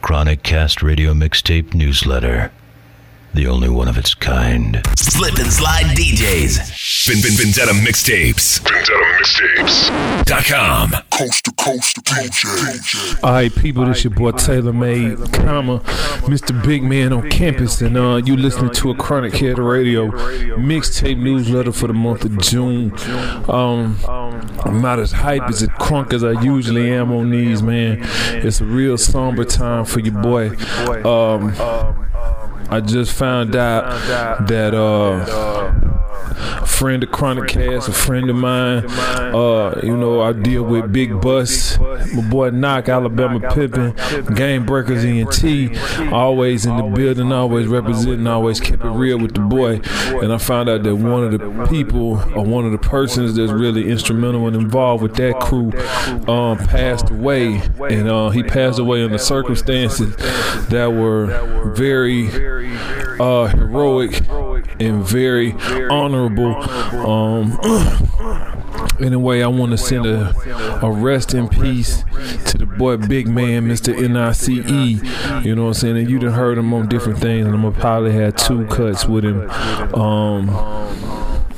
Chronic Cast Radio Mixtape Newsletter. The only one of its kind. Slip and slide DJs. Vin, Vin, Vendetta Mixtapes. Vendetta Mixtapes. Dot com. Coast to coast to DJ. All right, people, this your boy TaylrMayd, comma, Mr. Big Man on campus, and uh, you listening to a ChronicCast Radio mixtape newsletter for the month of June. Um, I'm not as hype as it crunk as I usually am on these, man. It's a real somber time for your boy. Um, I just found out that uh a friend of Chronic Cast, a friend of mine. Uh, you know, I deal with Big Bus, my boy Knock, Alabama Pippin, Game Breakers ENT, always in the building, always representing, always kept it real with the boy. And I found out that one of the people or one of the persons that's really instrumental and involved with that crew um, passed away. And uh, he passed away under circumstances that were very uh, heroic and very honorable. Um, anyway, I want to send a, a rest in peace to the boy Big Man, Mr. NICE. You know what I'm saying? And you done heard him on different things, and I'm gonna probably have two cuts with him. Um,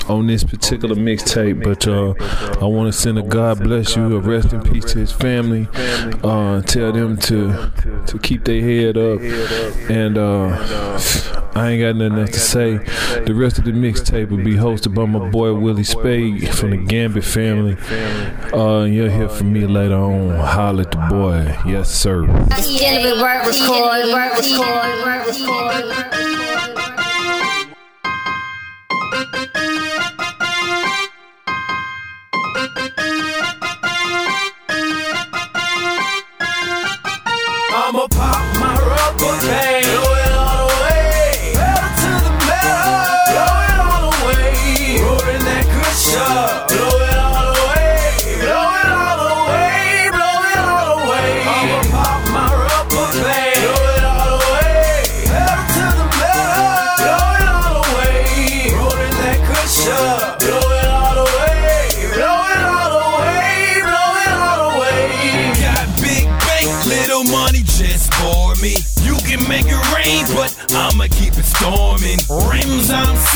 on this particular mixtape, but uh, I want to send a God bless you, a rest in peace to his family. Uh, tell them to to keep their head up, and uh, I ain't got nothing else to say. The rest of the mixtape will be hosted by my boy Willie Spade from the Gambit family. Uh, you'll hear from me later on. Holla at the boy, yes sir.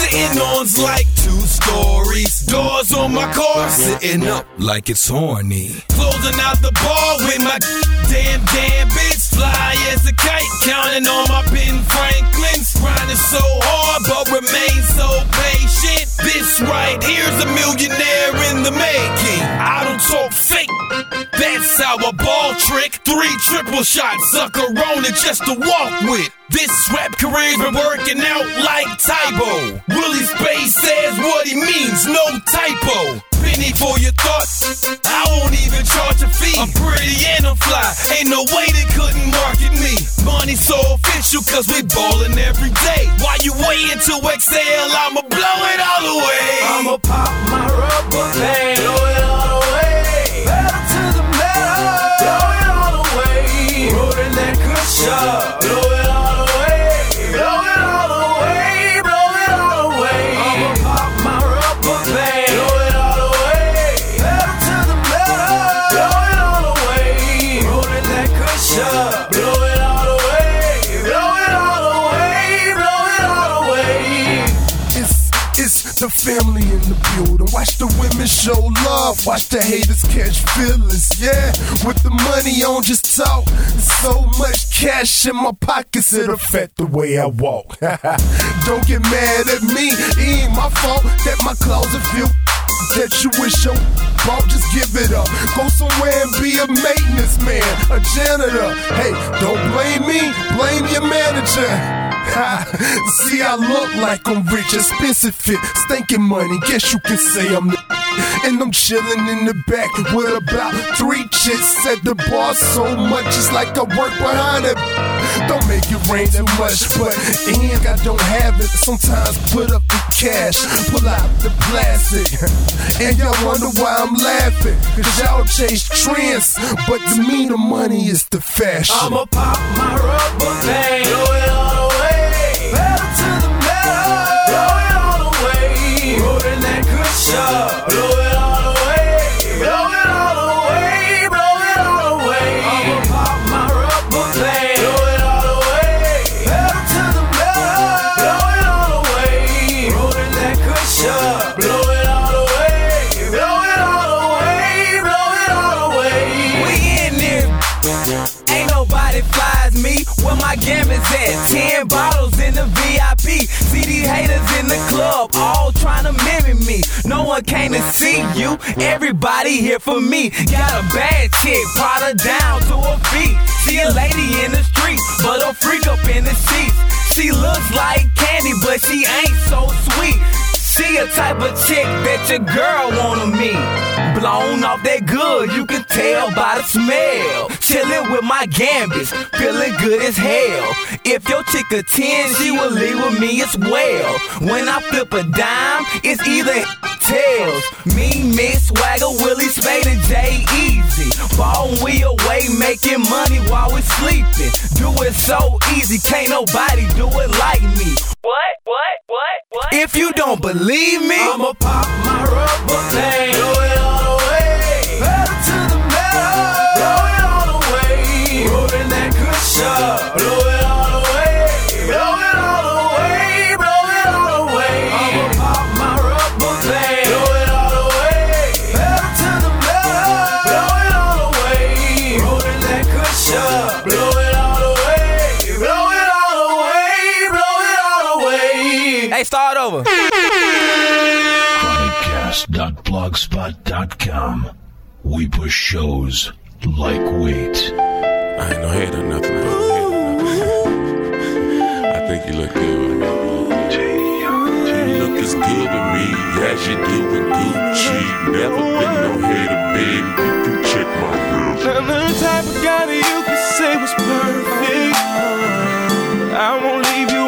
Sitting on's like two stories. Doors on my car sitting up like it's horny. Closing out the bar with my damn damn bitch. Fly as a kite, counting on my Ben Franklins. Grinding so hard, but remain so patient. This right here's a millionaire in the making. I don't talk. That's our ball trick. Three triple shots, sucker on it just to walk with. This rap career's been working out like Tae Bo. Willie Spade says what he means, no typo. Penny for your thoughts. I won't even charge a fee. I'm pretty and I'm fly. Ain't no way they couldn't market me. Money so official cause we ballin' every day. Why you waiting to exhale, I'ma blow it all away. I'ma pop my rubber band. Blow it all away. Blow it all away. Blow it all away. Blow it all away. I'ma pop my rubber band. Blow it all away. Pedal to the metal. Blow it all away. That. Blow it all away. Blow it all away. Blow it all away. It's it's the family the building. Watch the women show love. Watch the haters catch feelings. Yeah, with the money on, just talk. So much cash in my pockets, it affect the way I walk. Don't get mad at me. It ain't my fault that my closet feel that you wish your bought, just give it up. Go somewhere and be a maintenance man, a janitor. Hey, don't blame me, blame your manager. See, I look like I'm rich, expensive fit, stinking money. Guess you can say I'm the. And I'm chilling in the back with about three chicks at the bar so much. It's like I work behind it. Don't make it rain too much, but and I don't have it. Sometimes put up the cash, pull out the plastic. And y'all wonder why I'm laughing. Cause y'all chase trends, but to me the money is the fashion. I'ma pop my rubber band. In the club, all trying to mimic me. No one came to see you, everybody here for me. Got a bad chick, Prada down to her feet. See a lady in the street, but a freak up in the seats. She looks like candy, but she ain't so sweet. She a type of chick that your girl wanna meet. Blown off that good, you can tell by the smell. Chillin' with my gambits, feeling good as hell. If your chick a 10, she will leave with me as well. When I flip a dime, it's either tails. Me, Miss Swagger, Willie Spade, and Jay Easy. Ball we away, making money while we sleeping. Do it so easy, can't nobody do it like me. What? What? What? What? If you don't believe me, I'ma pop my rubber band. Blow it all the way. Pedal to the metal. Blow it all the way. Rolling that cushion. Start over. ChronicCast.blogspot.com. We push shows like weight. I ain't no hater or nothing. I, ain't no hater or nothing. I think you look good with me. You look as good with me as you do in Gucci. Never been no hater, baby. You can check my real. I'm the type of guy that you could say was perfect. I won't leave you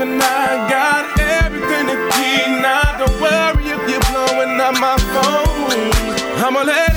and I got everything you need. Now don't worry if you're blowing up my phone. I'ma let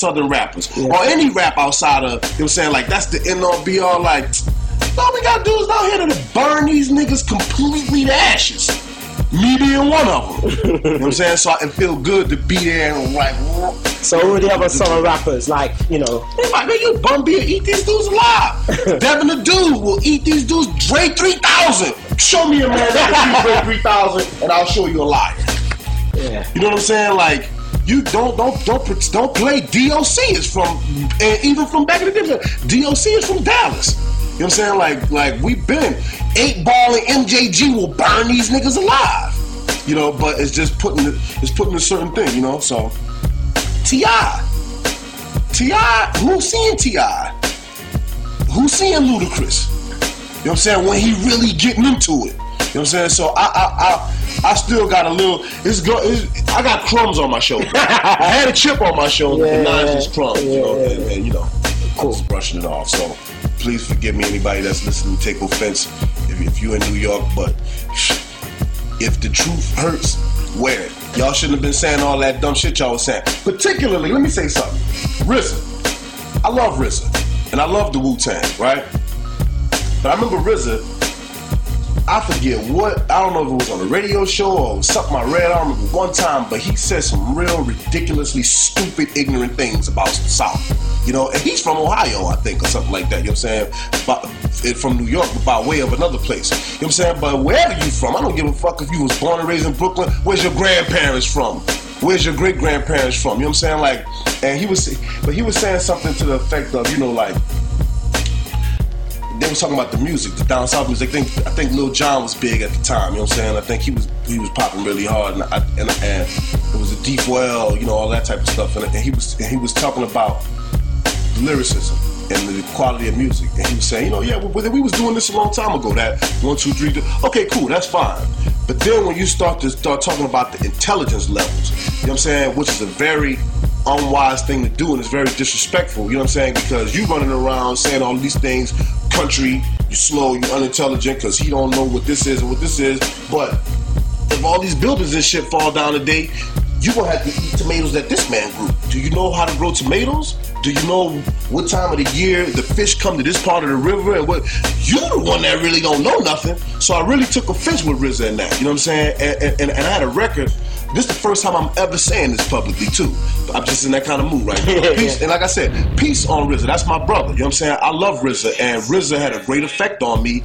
Southern rappers. Or any rap outside of, you know what I'm saying? Like, that's the end all be all. Like, all we gotta do is out here to burn these niggas completely to ashes. Me being one of them. you know what I'm saying? So I can feel good to be there and like, So who are the other Southern rappers? Like, you know, Hey, my man, you bum be eat these dudes alive. Devin the dude will eat these dudes. Dre 3000. Show me a man that can eat Dre 3000 and I'll show you a liar. yeah. You know what I'm saying? Like, you don't don't don't don't play DOC is from and even from back in the day. DOC is from Dallas. You know what I'm saying? Like like we've been eight ball and MJG will burn these niggas alive. You know, but it's just putting it, it's putting a certain thing. You know, so T.I. T.I. who's seeing T.I.? Who's seeing Ludacris? You know what I'm saying? When he really getting into it. You know what I'm saying? So I I I, I still got a little it's go it's, I got crumbs on my shoulder. I had a chip on my shoulder, Yeah, and now it's just crumbs, you know, yeah, and, and, you know, I'm just brushing it off. So please forgive me anybody that's listening take offense if, if you're in New York, but if the truth hurts, wear it. Y'all shouldn't have been saying all that dumb shit y'all was saying. Particularly, let me say something. RZA. I love RZA. And I love the Wu-Tang, right? But I remember RZA, I forget what, I don't know if it was on a radio show or something I read, I don't remember one time, but he said some real ridiculously stupid, ignorant things about the South. You know, and he's from Ohio, I think, or something like that, you know what I'm saying? From New York, but by way of another place. You know what I'm saying? But wherever you from, I don't give a fuck if you was born and raised in Brooklyn, where's your grandparents from? Where's your great grandparents from? You know what I'm saying? Like, and he was, but he was saying something to the effect of, you know, like, they were talking about the music, the down south music. I think I think Lil Jon was big at the time. You know what I'm saying? I think he was he was popping really hard, and I, and, and it was a D4L, you know, all that type of stuff. And, and he was and he was talking about the lyricism and the quality of music. And he was saying, you know, yeah, well, we was doing this a long time ago. That one, two, three. th- Okay, cool, that's fine. But then when you start to start talking about the intelligence levels, you know what I'm saying, which is a very unwise thing to do and it's very disrespectful. You know what I'm saying? Because you running around saying all these things, country, you slow, you unintelligent, because he don't know what this is and what this is. But if all these buildings and shit fall down today, you gonna have to eat tomatoes that this man grew. Do you know how to grow tomatoes? Do you know what time of the year the fish come to this part of the river and what? You the one that really don't know nothing. So I really took offense with RZA and that. You know what I'm saying? And, and, and I had a record. This is the first time I'm ever saying this publicly too. I'm just in that kind of mood right now. Peace, and like I said, peace on RZA. That's my brother. You know what I'm saying? I love RZA, and RZA had a great effect on me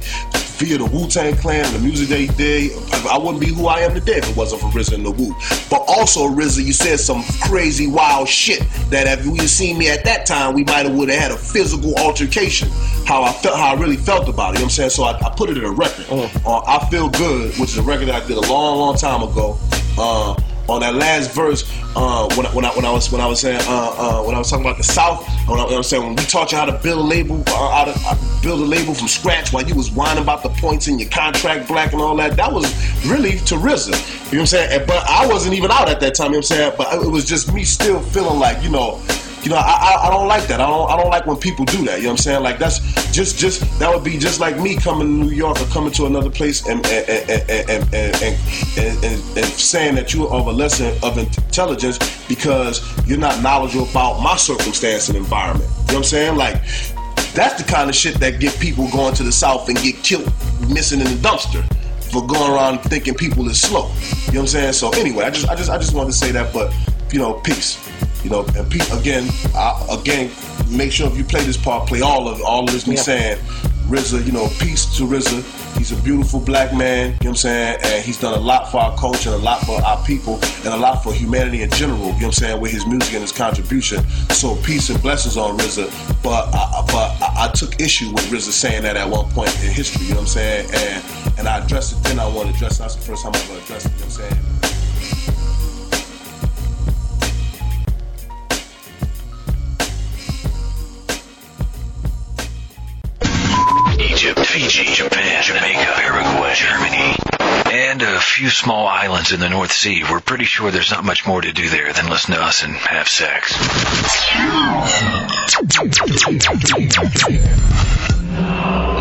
via the Wu Tang Clan, the music they did. I, wouldn't be who I am today if it wasn't for RZA and the Wu. But also, RZA, you said some crazy, wild shit that if you had seen me at that time, we might have would have had a physical altercation. How I felt, how I really felt about it. You know what I'm saying? So I, I put it in a record. Uh, I feel good, which is a record that I did a long, long time ago. Uh, on that last verse, uh, when, I- when I when I was when I was saying uh, uh, when I was talking about the South, when I, when I was saying when we taught you how to build a label, uh, how to build a label from scratch, while you was whining about the points in your contract black and all that, that was really to RZA. You know what I'm saying? But I wasn't even out at that time. You know what I'm saying? But it was just me still feeling like you know. You know, I, I I don't like that. I don't I don't like when people do that. You know what I'm saying? Like that's just just that would be just like me coming to New York or coming to another place and and and and and, and, and, and, saying that you are of a lesson of intelligence because you're not knowledgeable about my circumstance and environment. You know what I'm saying? Like that's the kind of shit that get people going to the south and get killed, missing in the dumpster for going around thinking people is slow. You know what I'm saying? So anyway, I just I just I just wanted to say that, but you know, peace. You know, and pe- again, I, again, make sure if you play this part, play all of all of this. Me Yeah. saying, RZA, you know, peace to RZA. He's a beautiful black man. You know what I'm saying? And he's done a lot for our culture, and a lot for our people, and a lot for humanity in general. You know what I'm saying? With his music and his contribution. So peace and blessings on RZA. But I, but I, I took issue with RZA saying that at one point in history. You know what I'm saying? And and I addressed it. Then I want to address. it. That's the first time I ever addressed it. You know what I'm saying? few small islands in the North Sea. We're pretty sure there's not much more to do there than listen to us and have sex.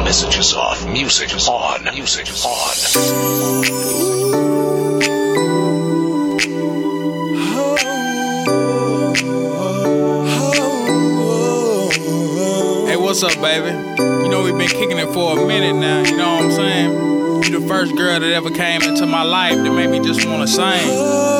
Messages off, music is on, music is on. Hey, what's up, baby? You know we've been kicking it for a minute now, you know what I'm saying? The first girl that ever came into my life that made me just wanna sing.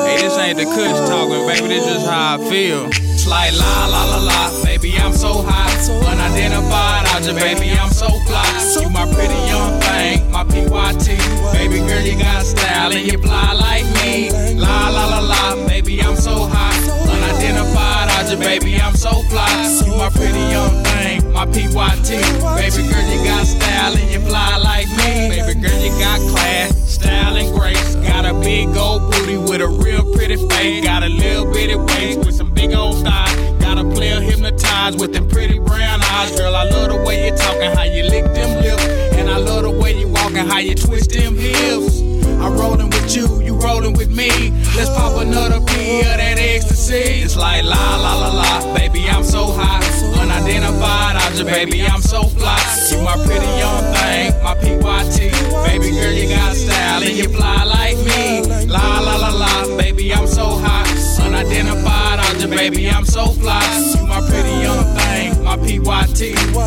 Hey, this ain't the kush talking, baby. This just how I feel. It's like la la la la, baby. I'm so hot, unidentified object, baby. I'm so fly. You my pretty young thing, my PYT, baby girl. You got style and you fly like me. La la la la, baby. I'm so hot, unidentified object, baby. I'm so fly. You my pretty young thing, my PYT, baby girl. You got style and you fly like me. Baby girl, you got class, style and grace. Got a big old booty with a real pretty face. Got a little bitty waist with some big old thighs. Got a player hypnotized with them pretty brown eyes. Girl, I love the way you talking, how you lick them lips. And I love the way you walking, how you twist them hips. I'm rolling with you, you rolling with me. Let's pop another P of that ecstasy. It's like la la la la, baby, I'm so hot. Unidentified object, baby, I'm so fly. You my pretty young thing, my PYT. Baby girl, you got style and you fly like me. La la la la, baby, I'm so hot. Unidentified object, baby, I'm so fly. You my pretty young thing, my PYT.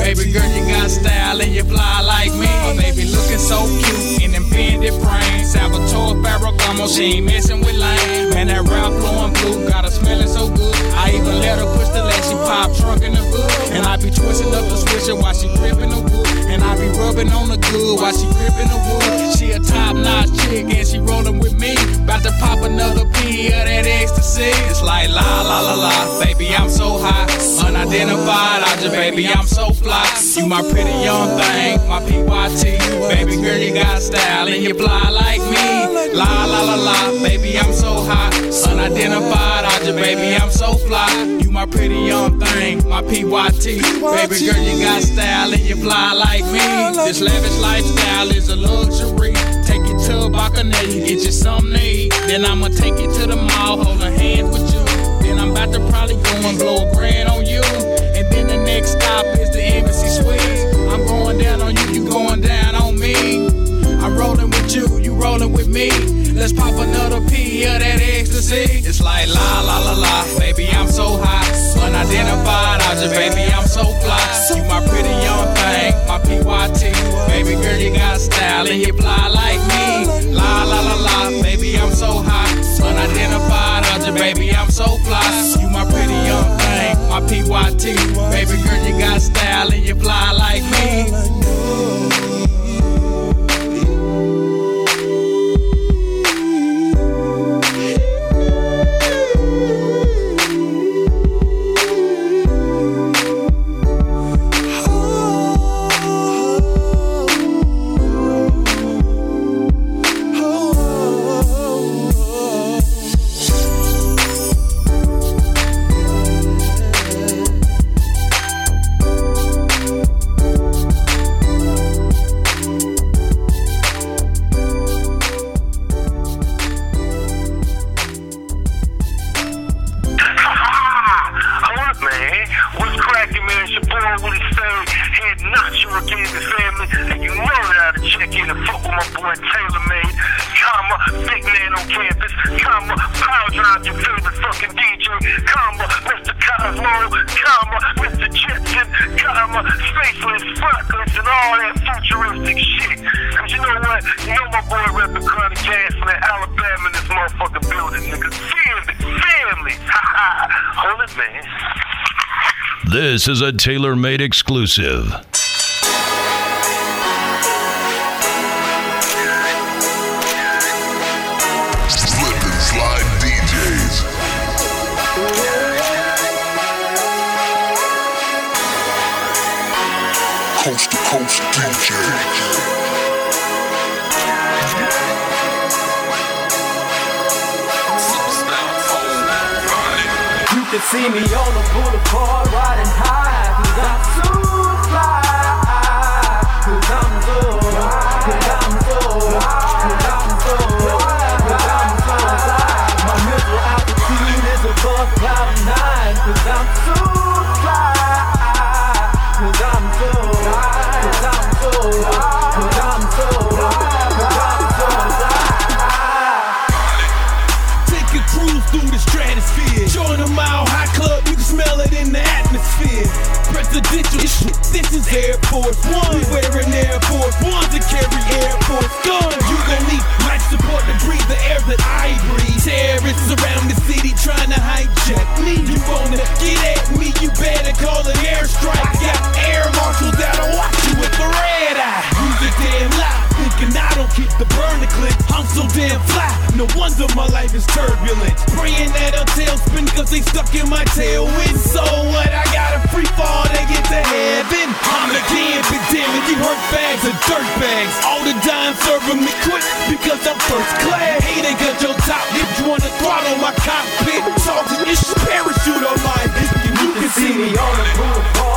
Baby girl, you got style and you fly like me. My baby looking so cute Salvatore Ferragamo, she ain't messing with lame. Man, that Ralph blowing blue, got her smelling so good. I even let her push the leg, she pop trunk in the hood. And I be twisting up the switcher while she gripping the I be rubbing on the good while she gripping the wood. She a top notch chick and she rolling with me. About to pop another P of that ecstasy. It's like la la la la, baby, I'm so hot. Unidentified I just baby, I'm so fly. You my pretty young thing, my PYT. Baby girl, you got style and you fly like me. La la la la, baby, I'm so hot. Unidentified I just baby, I'm so fly. You my pretty young thing, my PYT. Baby girl, you got style and you fly like me. This lavish lifestyle is a luxury. Take you to a bacchanal, get you something to eat. Then I'ma take you to the mall, holding hands with you. Then I'm about to probably go and blow a grand on you. And then the next stop is the embassy suites. I'm going down on you, you going down on me. I'm rolling with you, you rolling with me. Let's pop another P of that ecstasy. It's like la la la la, baby, I'm so hot. Unidentified object, baby, I'm so fly. You my pretty young thing, my PYT. Baby girl, you got style and you fly like me. La la la la, baby, I'm so hot. Unidentified object, baby, I'm so fly. You my pretty young thing, my PYT. Baby girl, you got style and you fly like me. Campus, comma, power drive your favorite fucking DJ, comma, Mr. Cosmo, comma, Mr. Jetson, comma, Spaceless, Frontless, and all that futuristic shit. Cause you know what? You know my boy reppin' ChronicCast from Alabama in this motherfucking building, nigga. Family, family, ha ha. Hold it, man. This is a tailor made exclusive. Coast to coast DJ. You can see me on the boulevard riding high, cause I'm so fly. Cause I'm so, cause I'm so, cause I'm so, cause I'm so fly. My mental altitude is above cloud nine, cause I'm so fly. Cause I'm so. Cause I'm so. Cause I'm so. Cause I'm so. Take a cruise through the stratosphere. Join a mile high club. You can smell it in the atmosphere. Presidential shit. This is Air Force One. We wearing Air Force One to carry Air Force guns. You gon' need life support to breathe the air that I breathe. Terrorists around the city trying to hijack me. You wanna get at me? Damn fly, no wonder my life is turbulent. Praying that a tailspin cause they stuck in my tailwind. So what? I got a free fall to get to heaven. I'm the king, but damn it, you hurt bags of dirt bags. All the dimes serving me quick because I'm first class. Hey, they got your top, if you wanna throttle my cockpit. Talking this parachute on my you can see me on the boulevard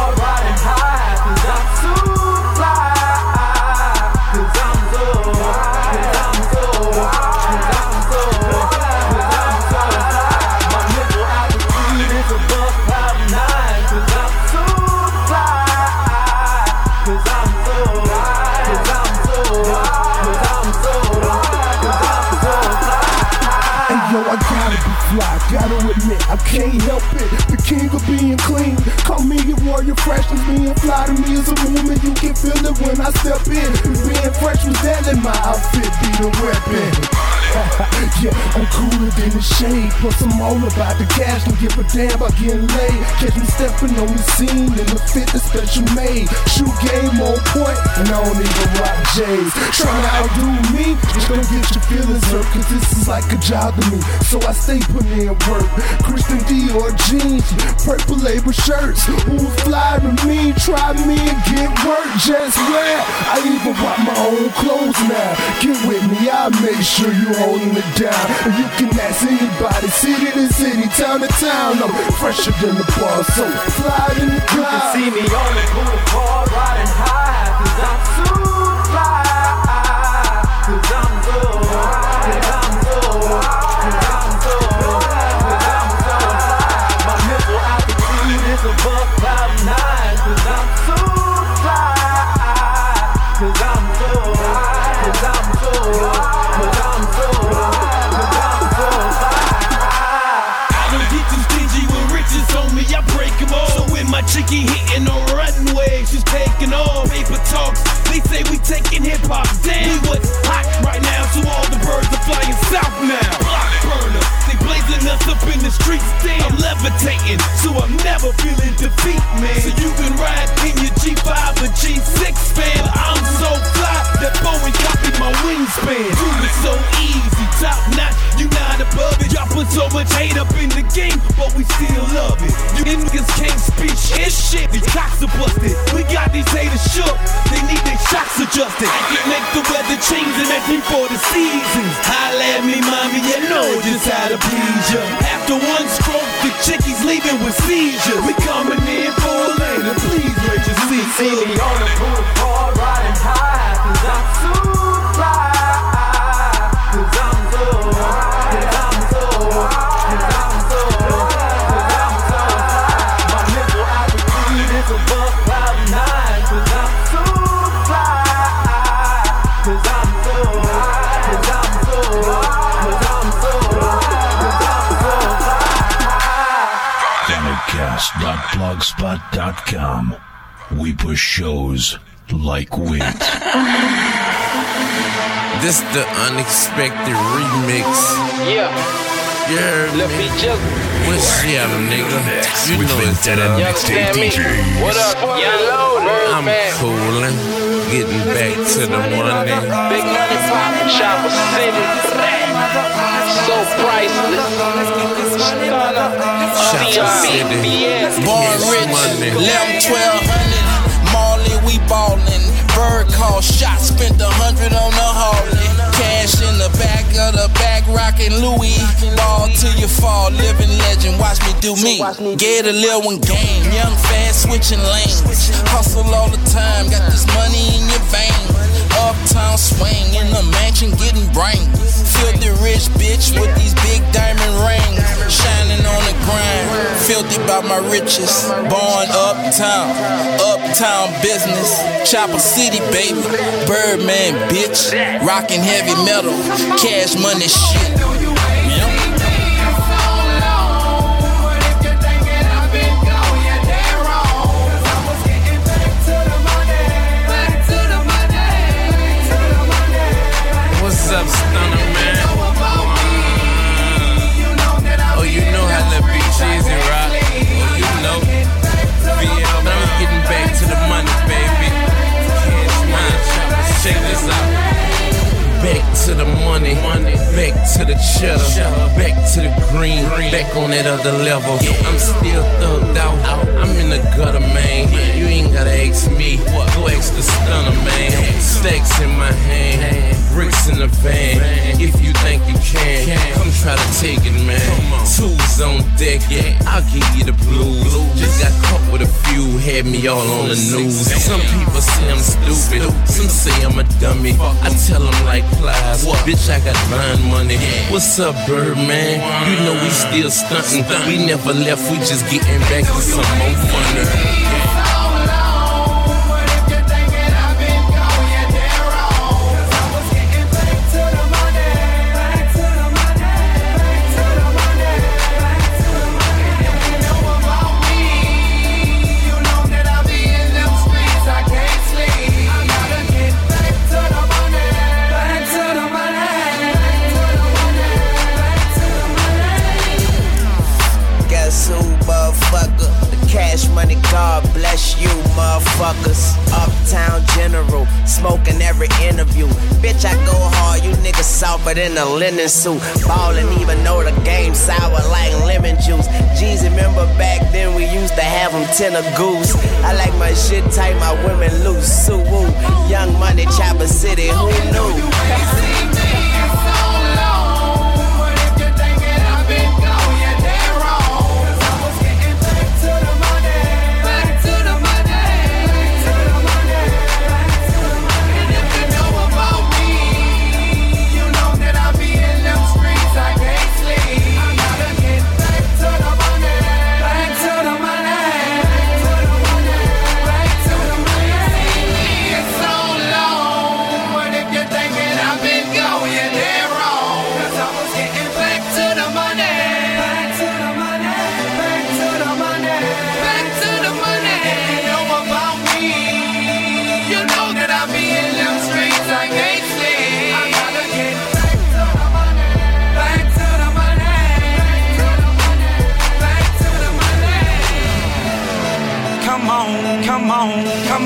gotta admit, I can't help it. The king of being clean. Call me a warrior fresh and being fly to me as a woman. You can feel it when I step in. Being fresh was that in my outfit, be the weapon. yeah, I'm cooler than the shade. Plus, I'm all about the cash. Don't give a damn about getting laid. Catch me stepping on the scene in the fit that's special made. Shoot game on point, and I don't even rock J's. Trying to outdo me, just don't get your feelings hurt. Cause this is like a job to me. So I stay putting in work. Christian Dior jeans, purple label shirts. Who's fly to me? Try me and get work. Just wear. I even rock my own clothes now. Get with me, I'll make sure you holding it down. And you can ask anybody, city to city, town to town. I'm fresher than the bar, so fly in the You can see me on the boulevard riding high. Cause I'm so fly. Cause I'm cause I'm cause I'm cause I'm so fly. My mental altitude is above cloud nine. When hitting on runway, she's taking all paper talks. They say we taking hip hop down. We what's hot right now, so all the birds are flying south now. Up in the streets. Damn, I'm levitating, so I'm never feeling defeat, man. So you can ride in your G5 or G6 fan. I'm so fly that Boeing copied my wingspan. It so easy, top notch. You not above it. Y'all put so much hate up in the game, but we still love it. You niggas can't speak shit. shit. These cocks are busted. We got these haters shook. They need their shots adjusted. You make the weather change and that's before the seasons. Holla at me, mommy, you know just how to please ya. After one stroke, the chickie's leaving with seizure. We coming in for a later, please wait your seat. See me on the boulevard riding high, cause I'm so fly. Damagecast.blogspot.com. We push shows like weight. This the unexpected remix. Yeah. Yeah. heard Lil' me? B Jizzle. What's Seattle, nigga? You with know it's Vendetta up. Mixtape DJs. What up, Young Loaded? I'm coolin', getting back to the money. Big money poppin', Chopper City. So priceless. Chopper City. Born rich, left 1200. Marley, we ballin'. Bird call shot, spent a hundred on the Harley. Cash in the back of the back, rockin' Louis. Ball till you fall, living legend. Watch me do me. Get a little one game, young fast switching lanes. Hustle all the time, got this money in your vein. Uptown swing in the mansion, getting brains. Filthy rich bitch with these big diamond rings. Shining on the grind, filthy by my riches. Born uptown, uptown business. Chopper City, baby. Birdman, bitch. Rockin' heavy metal, cash money shit. Money. Back to the cheddar, back to the green, back on that other level. I'm still thugged out, I'm in the gutter, man. You ain't gotta ask me, go ask the stunner, man. Stacks in my hand, bricks in the van. If you think you can, come try to take it, man. Tools on deck, I'll give you the blues. Just got caught with a few, had me all on the news. Some people say I'm stupid, some say I'm a dummy. I tell them like flies, bitch, I got blind money. What's up, Birdman? You know we still stunting. We never left, we just getting back to some more money. Bless you, motherfuckers. Uptown General, smoking every interview. Bitch, I go hard, you niggas softer than a linen suit. Ballin' even though the game sour like lemon juice. Jeez, remember back then we used to have them tenor goose. I like my shit tight, my women loose. Sue woo. Young money, Chopper City, who knew?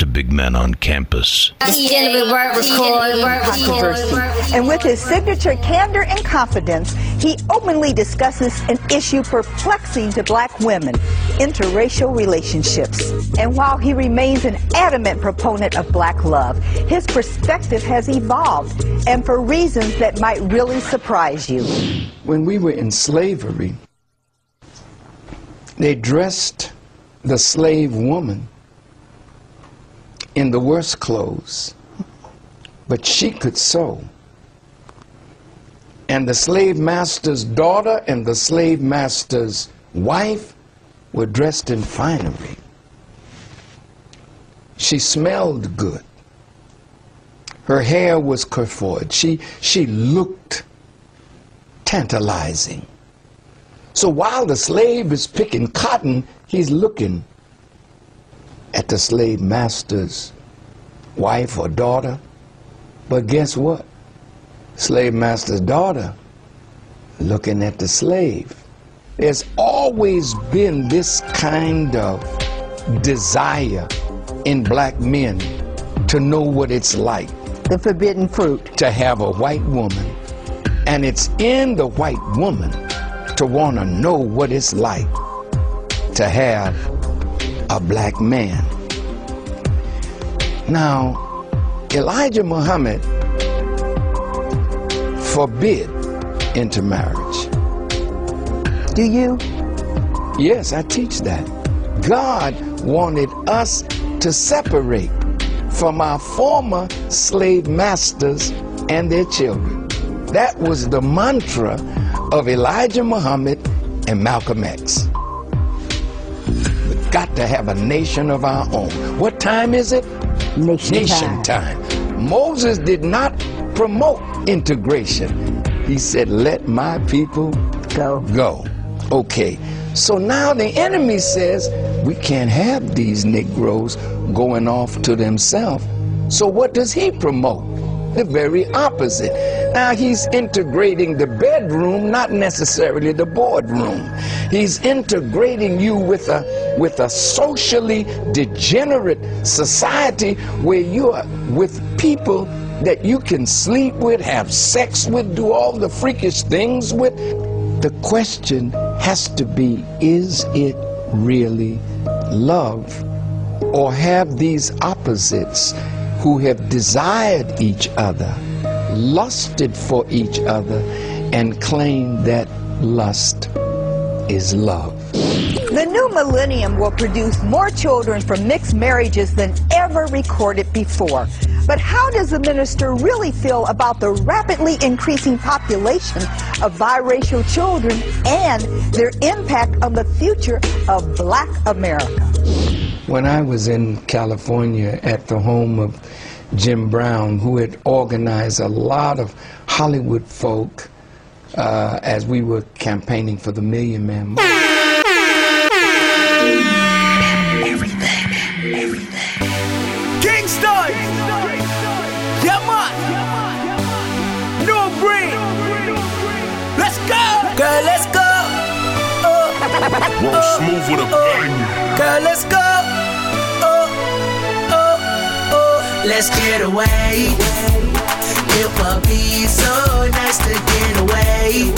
Mr. Big men on campus. controversy. And with his signature candor and confidence, he openly discusses an issue perplexing to black women interracial relationships. And while he remains an adamant proponent of black love, his perspective has evolved, and for reasons that might really surprise you. When we were in slavery, they dressed the slave woman in the worst clothes, but she could sew. And the slave master's daughter and the slave master's wife were dressed in finery. She smelled good. Her hair was coiffeured. She, she looked tantalizing. So while the slave is picking cotton, he's looking at the slave master's wife or daughter. But guess what? Slave master's daughter looking at the slave. There's always been this kind of desire in black men to know what it's like. The forbidden fruit. To have a white woman. And it's in the white woman to want to know what it's like to have a black man. Now, Elijah Muhammad forbid intermarriage. Do you? Yes, I teach that. God wanted us to separate from our former slave masters and their children. That was the mantra of Elijah Muhammad and Malcolm X. Got to have a nation of our own. What time is it? Nation, time. Moses did not promote integration. He said, let my people go. Go. Okay. So now the enemy says we can't have these Negroes going off to themselves. So what does he promote? The very opposite. Now he's integrating the bedroom, not necessarily the boardroom. He's integrating you with a with a socially degenerate society where you are with people that you can sleep with, have sex with, do all the freakish things with. The question has to be is it really love? Or have these opposites who have desired each other, lusted for each other, and claimed that lust is love? The new millennium will produce more children from mixed marriages than ever recorded before. But how does the minister really feel about the rapidly increasing population of biracial children and their impact on the future of black America? When I was in California at the home of Jim Brown, who had organized a lot of Hollywood folk uh, as we were campaigning for the Million Man March. Girl, let's go! Oh. Oh, oh. Girl, let's go! Let's get away. It will be so nice to get away.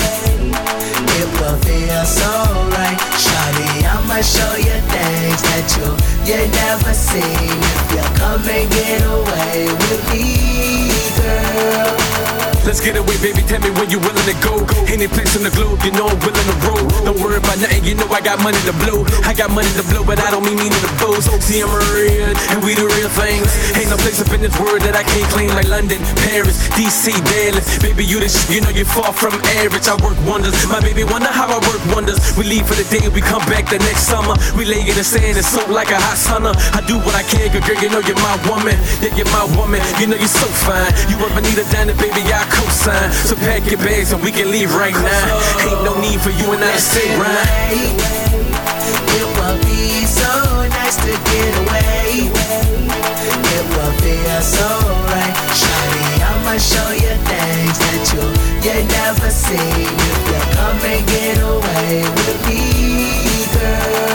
It will feel so right. Shawty, I'ma show you things that you you never seen. If you come and get away with me, girl. Let's get away, baby. Tell me when you willing to go. Any place on the globe, you know I'm willing to roll. Don't worry about nothing, you know I got money to blow. I got money to blow, but I don't mean meaning to boast. Oh, see, I'm real, and we the real things. Ain't no place up in this world that I can't claim like London, Paris, DC, Dallas. Baby, you the shit, you know you're far from average. I work wonders. My baby wonder how I work wonders. We leave for the day, we come back the next summer. We lay in the sand and soak like a hot sunner. I do what I can, girl, you know you're my woman. Yeah, you're my woman. You know you're so fine. You ever need a diner, baby, I co-sign. So pack your bags and we can leave right now. Ain't no need for you and I to stay right. It will be so nice to get away. It will feel so right. Shawty, I'ma show you things that you you never seen. If you come and get away with me, girl.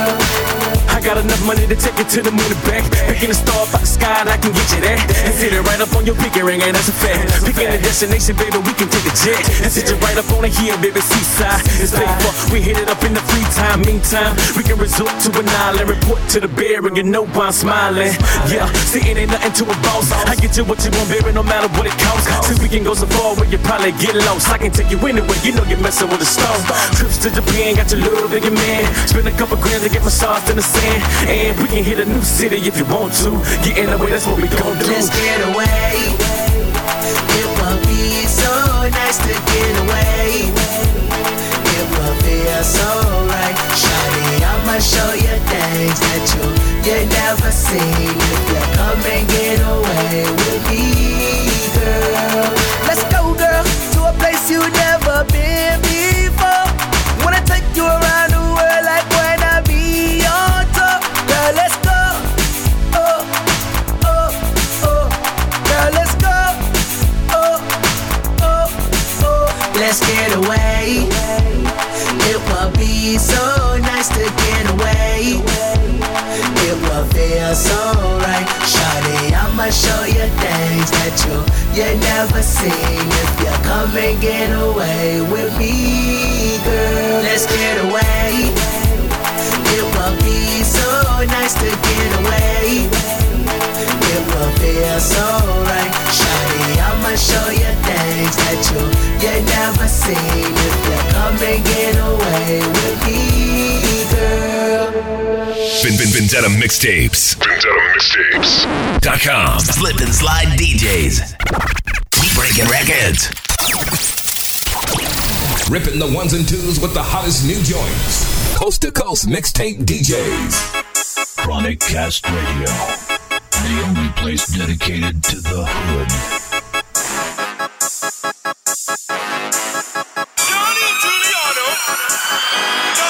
Got enough money to take it to the moon and back. Picking a star up out the sky and I can get you there. And sit it right up on your pinky ring, and that's a fact. Picking a destination, baby, we can take a jet. And sit it right up on the hill, baby, seaside. It's paper, we hit it up in the free time. Meantime, we can resort to an island, report to the bear, and you know I'm smiling. Yeah, see, it ain't nothing to a boss. I get you what you want, baby, no matter what it costs. See, we can go so far where you probably get lost. I can take you anywhere, you know you're messing with a star. Trips to Japan, got your love and your man. Spend a couple grand to get my massaged in the sand. And we can hit a new city if you want to. Get in the way, that's what we gon' do. Let's get away. It will be so nice to get away. It will feel so right. Shawty, I'ma show you things that you you never seen. If you come and get away with me, girl. Let's go, girl, to a place you never been Let's get away. It will be so nice to get away. It will feel so right. Shawty, I'ma show you things that you you never seen. If you come and get away with me, girl, let's get away. It will be so nice to get away. It will feel so right. Shawty, I'ma show you things that you you never seen. If you come and get away with me, girl. Vin, Vin, Vendetta Mixtapes. Vendetta Mixtapes.com. Slip and slide DJs. We breaking records. Ripping the ones and twos with the hottest new joints. Coast to coast mixtape DJs. ChronicCast Radio. The only place dedicated to the hood.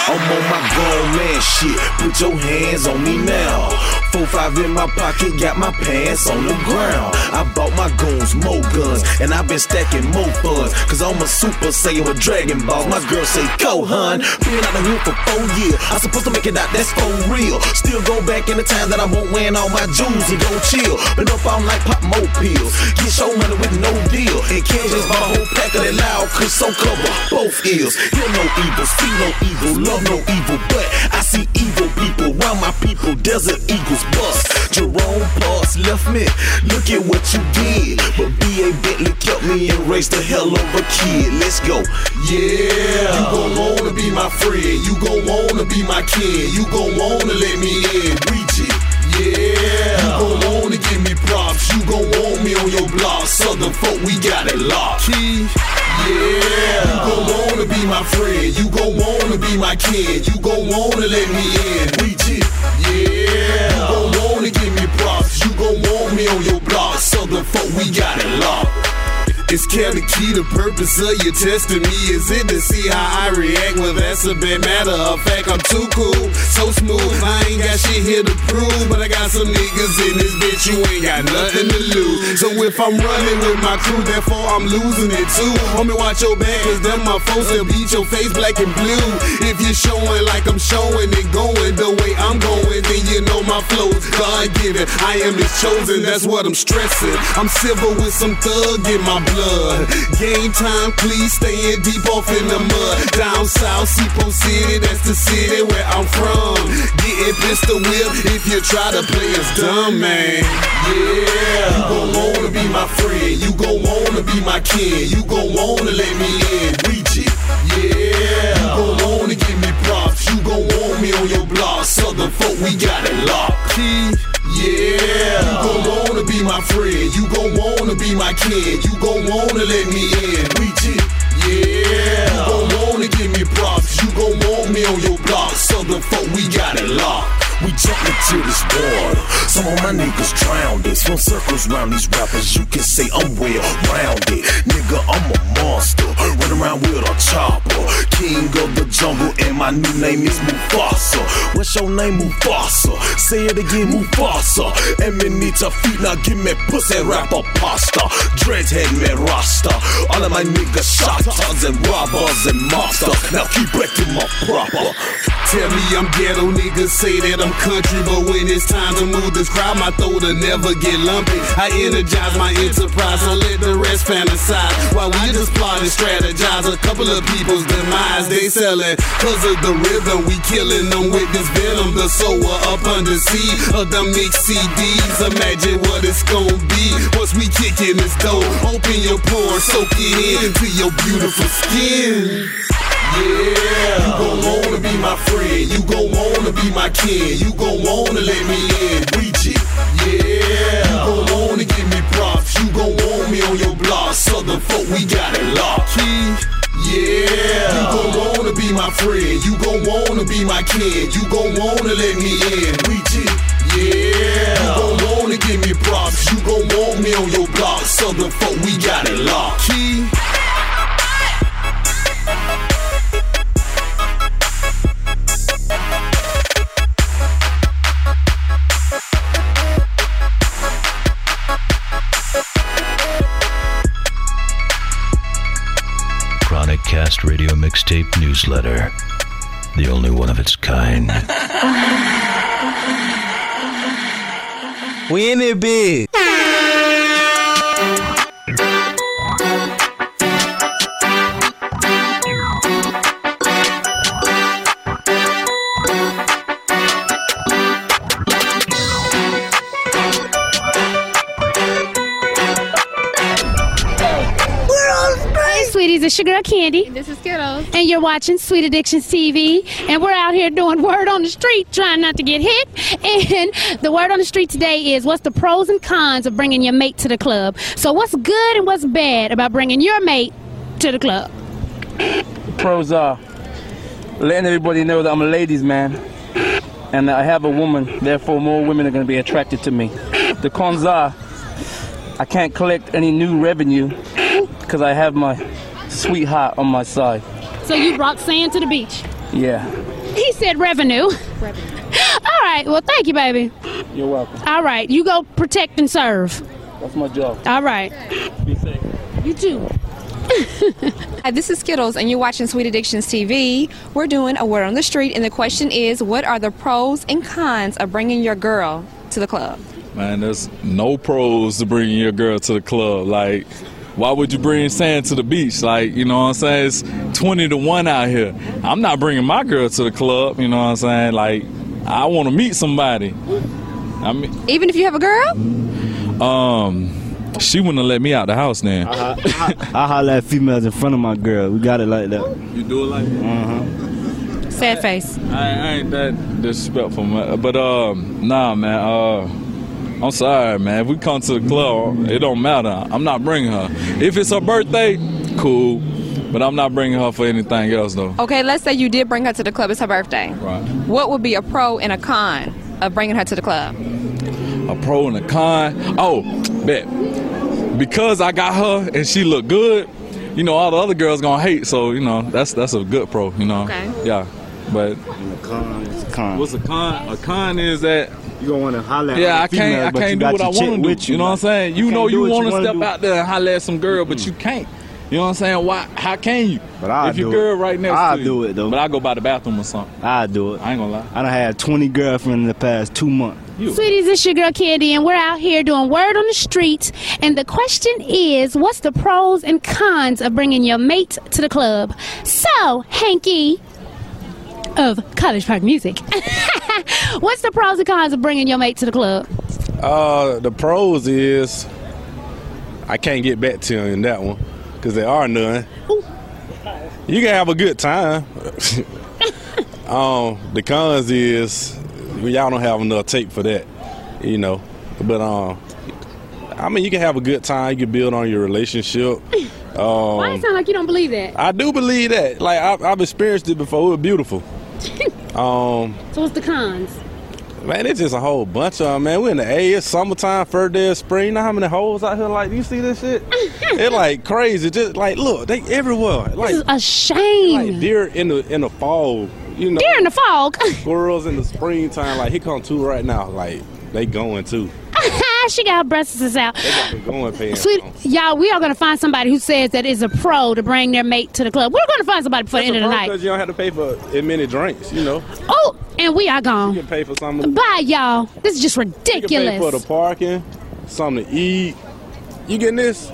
I'm on my grown man shit. Put your hands on me now. Four five in my pocket, got my pants on the ground. I bought my goons more guns, and I've been stacking more funds. Cause I'm a super saiyan with Dragon Balls. My girl say, go, hun. Been out the hood for four years. I'm supposed to make it out, that's for real. Still go back in the time that I won't wear all my jewels and go chill. Been all night, pop more pills. Get show money with no deal. And can't just buy a whole pack of that loud, cause so cover both ears. Hear no evil, see no evil, love no evil. But I see evil people around my people. Desert Eagles bust. Jerome Pass left me. Look at what you did. But B.A. Bentley kept me and raised the hell of a kid. Let's go. Yeah. You gon' wanna be my friend. You gon' wanna be my kid. You gon' wanna let me in. Reach it. Yeah. You gon' wanna give me props. You gon' want me on your block. Southern folk, we got it locked. Key. Yeah. You gon' wanna be my friend. You gon' wanna be my kid. You gon' wanna let me in. Reach it. Yeah. You gon' wanna give me props. You gon' want me on your block. Southern folk, we got it locked. It's kinda key, the purpose of you testing me is it to see how I react. Well, that's a bad matter of fact. I'm too cool, so smooth. I ain't got shit here to prove, but I got some niggas in this bitch. You ain't got nothing to lose. So if I'm running with my crew, therefore I'm losing it too. Homie, watch your back, cause them my folks will beat your face black and blue. If you're showing like I'm showing and going the way I'm going, then you know my flow's God given. I am his chosen, that's what I'm stressing. I'm civil with some thug in my blood. Game time, please staying deep off in the mud. Down south, Seapo City, that's the city where I'm from. Getting pistol whip if you try to play us dumb, man. Yeah, you gon' wanna be my friend. You gon' wanna be my kid. You gon' wanna let me in. Reach it. Yeah, you gon' wanna give me props. You gon' want me on your block. Southern folk, we got it locked. Key. Yeah, you gon' wanna be my friend. You gon' wanna be my kid. You gon' wanna let me in. Reach it. Yeah, you gon' wanna give me props. You gon' want me on your block. Southern folk, we got it locked. We jump into this water. Some of my niggas drowned it. Swim circles round these rappers. You can say I'm well rounded. Nigga, I'm a monster. Run around with a chopper. King of the jungle, and my new name is Mufasa. What's your name, Mufasa? Say it again, Mufasa. Eminita feet, now give me pussy rapper pasta. Dreads head me rasta. All of my niggas shotters and robbers and mobsters. Now keep back to my proper. Tell me I'm ghetto, niggas say that I'm country, but when it's time to move this crowd, my throat will never get lumpy. I energize my enterprise, so let the rest fantasize. While we just plot and strategize, a couple of people's demise they selling. Cause of the rhythm, we killing them with this venom. The soul up under sea of the mixed CDs. Imagine what it's gonna be once we kick in this dough. Open your pores, soak it in to your beautiful skin. Yeah, you gon' wanna be my friend. You gon' wanna be my kid. You gon' wanna let me in. Reach it. Yeah, you gon' wanna give me props. You gon' want me on your block. Southern folk, we got it locked. Yeah, you gon' wanna be my friend. You gon' wanna be my kid. You gon' wanna let me in. Reach it. Yeah, you gon' wanna give me props. You gon' want me on your block. Southern folk, we got it locked. Key. Radio Mixtape Newsletter. The only one of its kind. We in it big. Girl Candy. This is Skittles. And you're watching Sweet Addictions TV. And we're out here doing word on the street, trying not to get hit. And the word on the street today is what's the pros and cons of bringing your mate to the club? So, what's good and what's bad about bringing your mate to the club? pros are letting everybody know that I'm a ladies' man and that I have a woman, therefore more women are going to be attracted to me. The cons are I can't collect any new revenue because I have my sweetheart on my side. So, you brought sand to the beach. Yeah. He said revenue. Revenue. All right. Well, thank you, baby. You're welcome. All right. You go protect and serve. That's my job. All right. Be safe. You too. Hi, this is Skittles, and you're watching Sweet Addictions TV. We're doing a word on the street, and the question is, what are the pros and cons of bringing your girl to the club? Man, there's no pros to bringing your girl to the club. Like, why would you bring sand to the beach? Like, you know what I'm saying? It's 20 to 1 out here. I'm not bringing my girl to the club, you know what I'm saying? Like, I want to meet somebody. I mean, Even if you have a girl? um, she wouldn't have let me out the house then. I, I holler at females in front of my girl. We got it like that. You do it like that? Uh-huh. Sad face. I, I ain't that disrespectful, man. But um, nah, man. Uh, I'm sorry, man. If we come to the club, it don't matter. I'm not bringing her. If it's her birthday, cool. But I'm not bringing her for anything else, though. Okay, let's say you did bring her to the club. It's her birthday. Right. What would be a pro and a con of bringing her to the club? A pro and a con. Oh, bet. Because I got her and she looked good, you know, all the other girls gonna hate. So you know, that's that's a good pro. You know. Okay. Yeah. But A con is a con. What's a con? A con is that you gonna want to holler at Yeah, other I can't. females, I can't do what I your want to do. with You You know what I'm saying? You You know you want to wanna step do. out there and holler at some girl, but you can't. You know what I'm saying? Why? How can you? But I'll if your do girl it. right next I'll to you. do it, though. But I go by the bathroom or something. I do it. I ain't gonna lie. I done had 20 girlfriends in the past two months. You. Sweeties, it's your girl Candy, and we're out here doing word on the street. And the question is, what's the pros and cons of bringing your mate to the club? So, Hanky of College Park Music, what's the pros and cons of bringing your mate to the club? Uh, the pros is I can't get back to you in that one because there are none. You can have a good time. um, the cons is we y'all don't have enough tape for that, you know. But um, I mean, you can have a good time. You can build on your relationship. Um, Why it sound like you don't believe that? I do believe that. Like I've, I've experienced it before. It was beautiful. um, So, what's the cons? Man, it's just a whole bunch of them, man. We're in the A, it's summertime, first day of spring. You know how many holes out here? Like, you see this shit? it's like crazy. Just like, look, they everywhere. Like, This is a shame. like deer in the in the fall. You know, Deer in the fog. squirrels in the springtime. Like, here come two right now. Like, they going too. she got her breasts out. They got going. Sweet, y'all, we are going to find somebody who says that is a pro to bring their mate to the club. We're going to find somebody before the end of the night. Because you don't have to pay for as many drinks. You know, Oh, and we are gone. you can pay for some. Of Bye, y'all. This is just ridiculous. you can pay for the parking, something to eat. You getting this?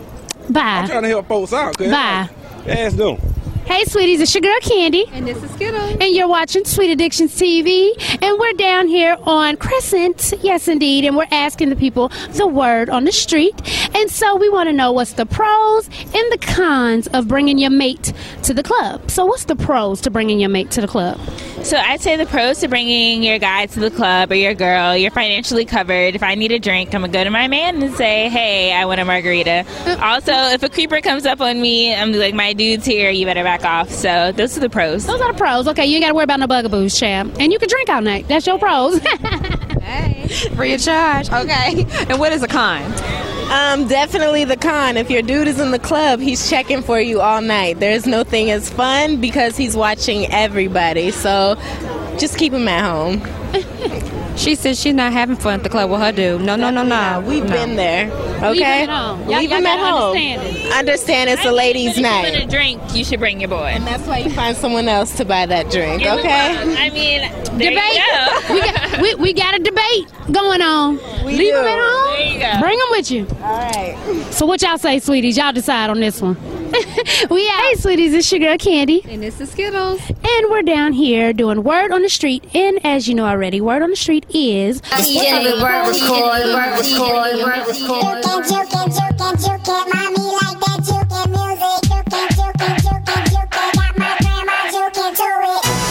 Bye. I'm trying to help folks out. Bye. Ask them. Hey, sweeties, it's your girl Candy. And this is Skittles. And you're watching Sweet Addictions TV. And we're down here on Crescent, yes, indeed. And we're asking the people the word on the street. And so we want to know what's the pros and the cons of bringing your mate to the club. So, what's the pros to bringing your mate to the club? So I'd say the pros to bringing your guy to the club or your girl, you're financially covered. If I need a drink, I'm gonna go to my man and say, "Hey, I want a margarita." Uh, also, if a creeper comes up on me, I'm like, "My dude's here. You better back off." So those are the pros. Those are the pros. Okay, you ain't got to worry about no bugaboos, champ. And you can drink all night. That's your pros. Free of charge. Okay. And what is a con? Um, definitely the con. If your dude is in the club, he's checking for you all night. There's no thing as fun because he's watching everybody. So just keep him at home. She says she's not having fun at the club with her dude. No, no, no, no. We've No. been there. Leave Okay? him at home. Leave Y'all- him at home. understand it. Understand it's a ladies' If you want a night. drink, you should bring your boy. And that's why you find someone else to buy that drink, Give okay? I mean, there you debate. go. we, got, we, we got a debate going on. We Leave do. them at home. There you go. Bring them with you. All right. So what y'all say, sweeties? Y'all decide on this one. we out. Hey, sweeties, it's your girl Candy. And this is Skittles. And we're down here doing Word on the Street. And as you know already, Word on the Street is... DJ, word was cool, word was cool, word was cool. You can juke it, juke it, juke it, mommy like that juke it music. Juke it, juke it, juke it, juke it, got my grandma juking to it.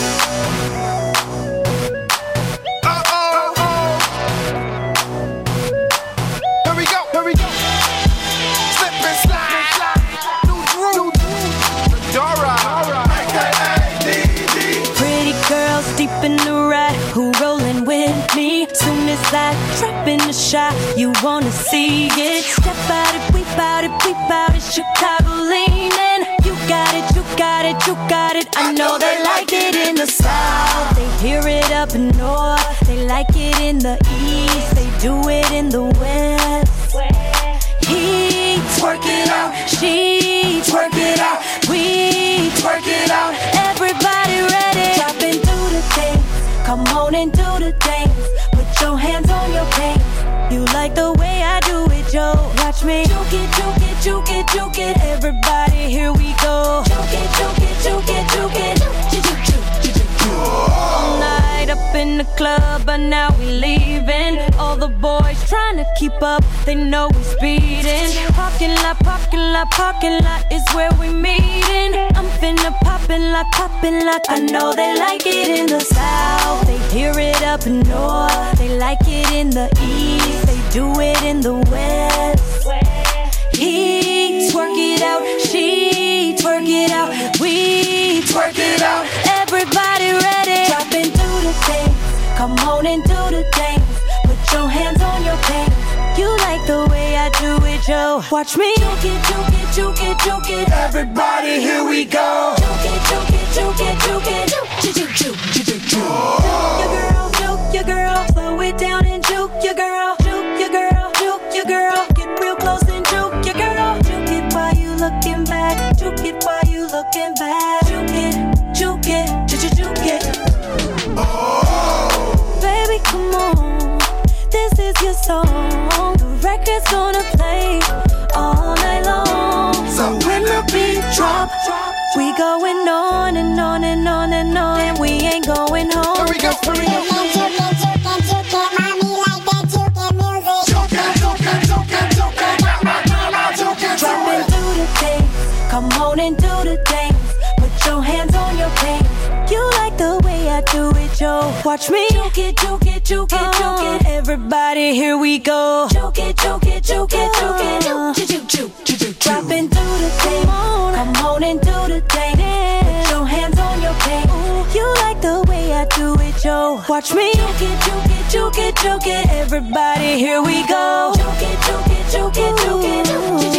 I drop in the shot, you wanna see it. Step out it, we bout it, we bout it. Chicago leaning. You got it, you got it, you got it. I know they like it in the south. They hear it up north. They like it in the east. They do it in the west. He twerk it out, she twerk it out, we twerk it out. Everybody ready? Dropping through the things, come on and do the things. Watch me juke it, juke it, juke it, juke it. Everybody, here we go. Juke it, juke it, juke it, juke it. All night up in the club, but now we leaving. All the boys trying to keep up, they know we speeding. Parking lot, parking lot, parking lot is where we meeting. I'm finna poppin' like poppin' like I know they like it in the south. They hear it up north. They like it in the east. They do it in the west. He twerk it out, she twerk it out, we twerk it out. Everybody ready? Dropping through the things, come on and do the things. Put your hands on your pants. You like the way I do it, Joe? Watch me juke it, juke it, juke it, juke it. Everybody, here we go. Juke it, juke it, juke it, juke it. Juke, juke, juke, juke, juke, juke. Your girl, juke your girl, slow it down and juke your girl, juke your girl, juke your girl. Song. The record's gonna play all night long. So when the beat drop, we going on and on and on and on, and we ain't going home. Hurry up, hurry up. Watch me juke it, juke it, juke it, juke it. Everybody, here we go. Juke it, juke it, juke it, juke it. Juke, juke, juke, juke, juke. Dropping through the things, come on and do the things. Put your hands on your pants. You like the way I do it, Joe. Watch me juke it, juke it, juke it, juke it. Everybody, here we go. Juke it, juke it, juke it, juke it.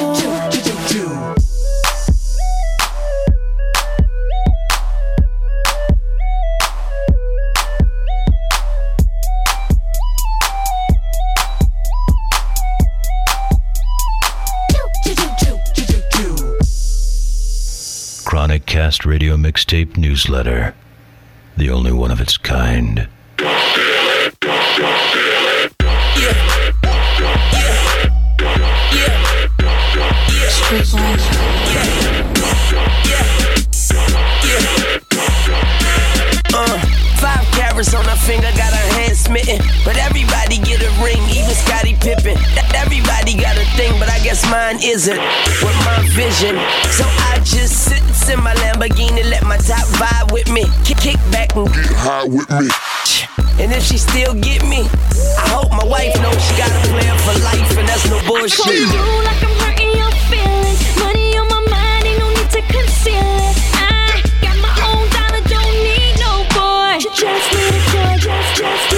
ChronicCast Radio Mixtape Newsletter. The only one of its kind. Uh, on her finger, got her hand smitten. But everybody get a ring, even Scottie Pippen. Everybody guess mine isn't. With my vision, so I just sit in my Lamborghini, let my top vibe with me. Kick, kick back and get high with me. And if she still get me, I hope my wife knows she got a plan for life, and that's no bullshit. I you like I'm hurting your feelings. Money on my mind, ain't no need to conceal it. I got my own dollar, don't need no boy. Just need a just, just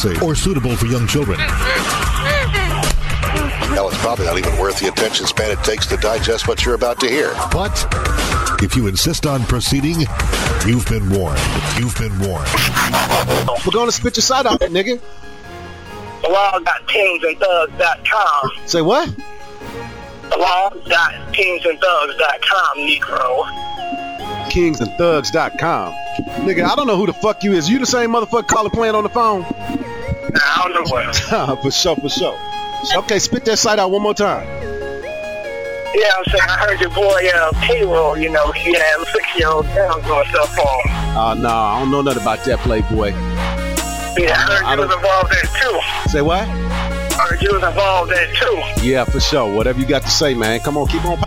safe or suitable for young children. Hell, it's probably not even worth the attention span it takes to digest what you're about to hear. But if you insist on proceeding, you've been warned. You've been warned. We're gonna spit your side out, nigga. Law.teamsandthugs.com. Say what? Law.teamsandthugs.com, Negro. Kingsandthugs.com. Nigga, I don't know who the fuck you is. You the same motherfucker calling playing on the phone? I don't know what. for sure, for sure. Okay, spit that side out one more time. Yeah, I'm saying, I heard your boy, uh, payroll, you know, he had six-year-old girls on cell phone. Uh, nah, I don't know nothing about that, Playboy. Yeah, I heard I you was involved in it too. Say what? I heard you was involved in it too. Yeah, for sure. Whatever you got to say, man. Come on, keep on.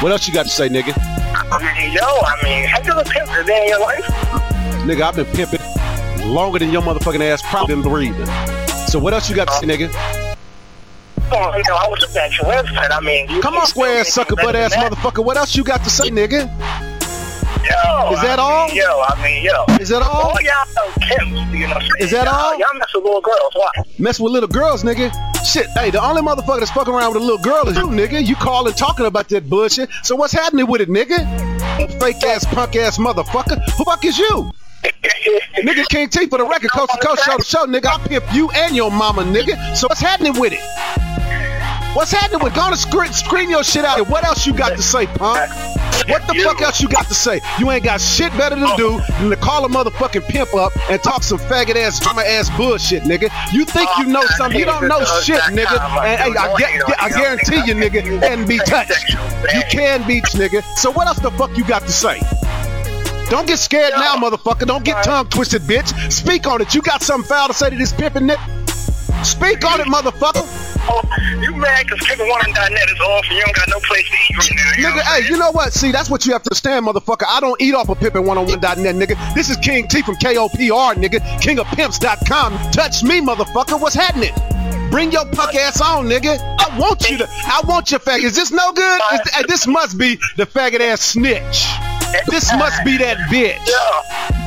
What else you got to say, nigga? I mean, yo, I mean, have you ever pimped a day in your life? Nigga, I've been pimping longer than your motherfucking ass probably been breathing. So what else you got to say, nigga? You know, I was looking at your website. I mean, Come on, square ass sucker butt ass motherfucker. What else you got to say, nigga? Yo, Is that I all? Mean, yo, I mean, yo. Is that all? All y'all know pimps, you know. Is that y'all, all? Y'all mess with little girls. Why? Mess with little girls, nigga. Shit, hey, the only motherfucker that's fucking around with a little girl is you, nigga. You calling, talking about that bullshit. So what's happening with it, nigga? Fake ass, punk ass motherfucker. Who fuck is you? Nigga, King T for the record, coast to coast, show to show, nigga. I pimp you and your mama, nigga. So what's happening with it? What's happening with? Gonna screen, scream your shit out. What else you got to say, punk? What the fuck else you got to say? You ain't got shit better to do than to call a motherfucking pimp up and talk some faggot ass, drama ass bullshit, nigga. You think you know something? You don't know shit, nigga. And hey, I, get, I guarantee you, nigga, can be touched. You can be, nigga. So what else the fuck you got to say? Don't get scared now, motherfucker. Don't get tongue twisted, bitch. Speak on it. You got something foul to say to this pimping nigga? Speak on it, motherfucker. Oh, you mad because Kevin1.net is off and you don't got no place to eat right now. You Nigga, hey, you know what? See, that's what you have to understand, motherfucker. I don't eat off of pimpin101.net, nigga. This is King T from KOPR, nigga. KingofPimps.com. Touch me, motherfucker. What's happening? Bring your punk ass on, nigga. I want you to. I want your faggot. Is this no good? Is, this must be the faggot ass snitch. This must be that bitch.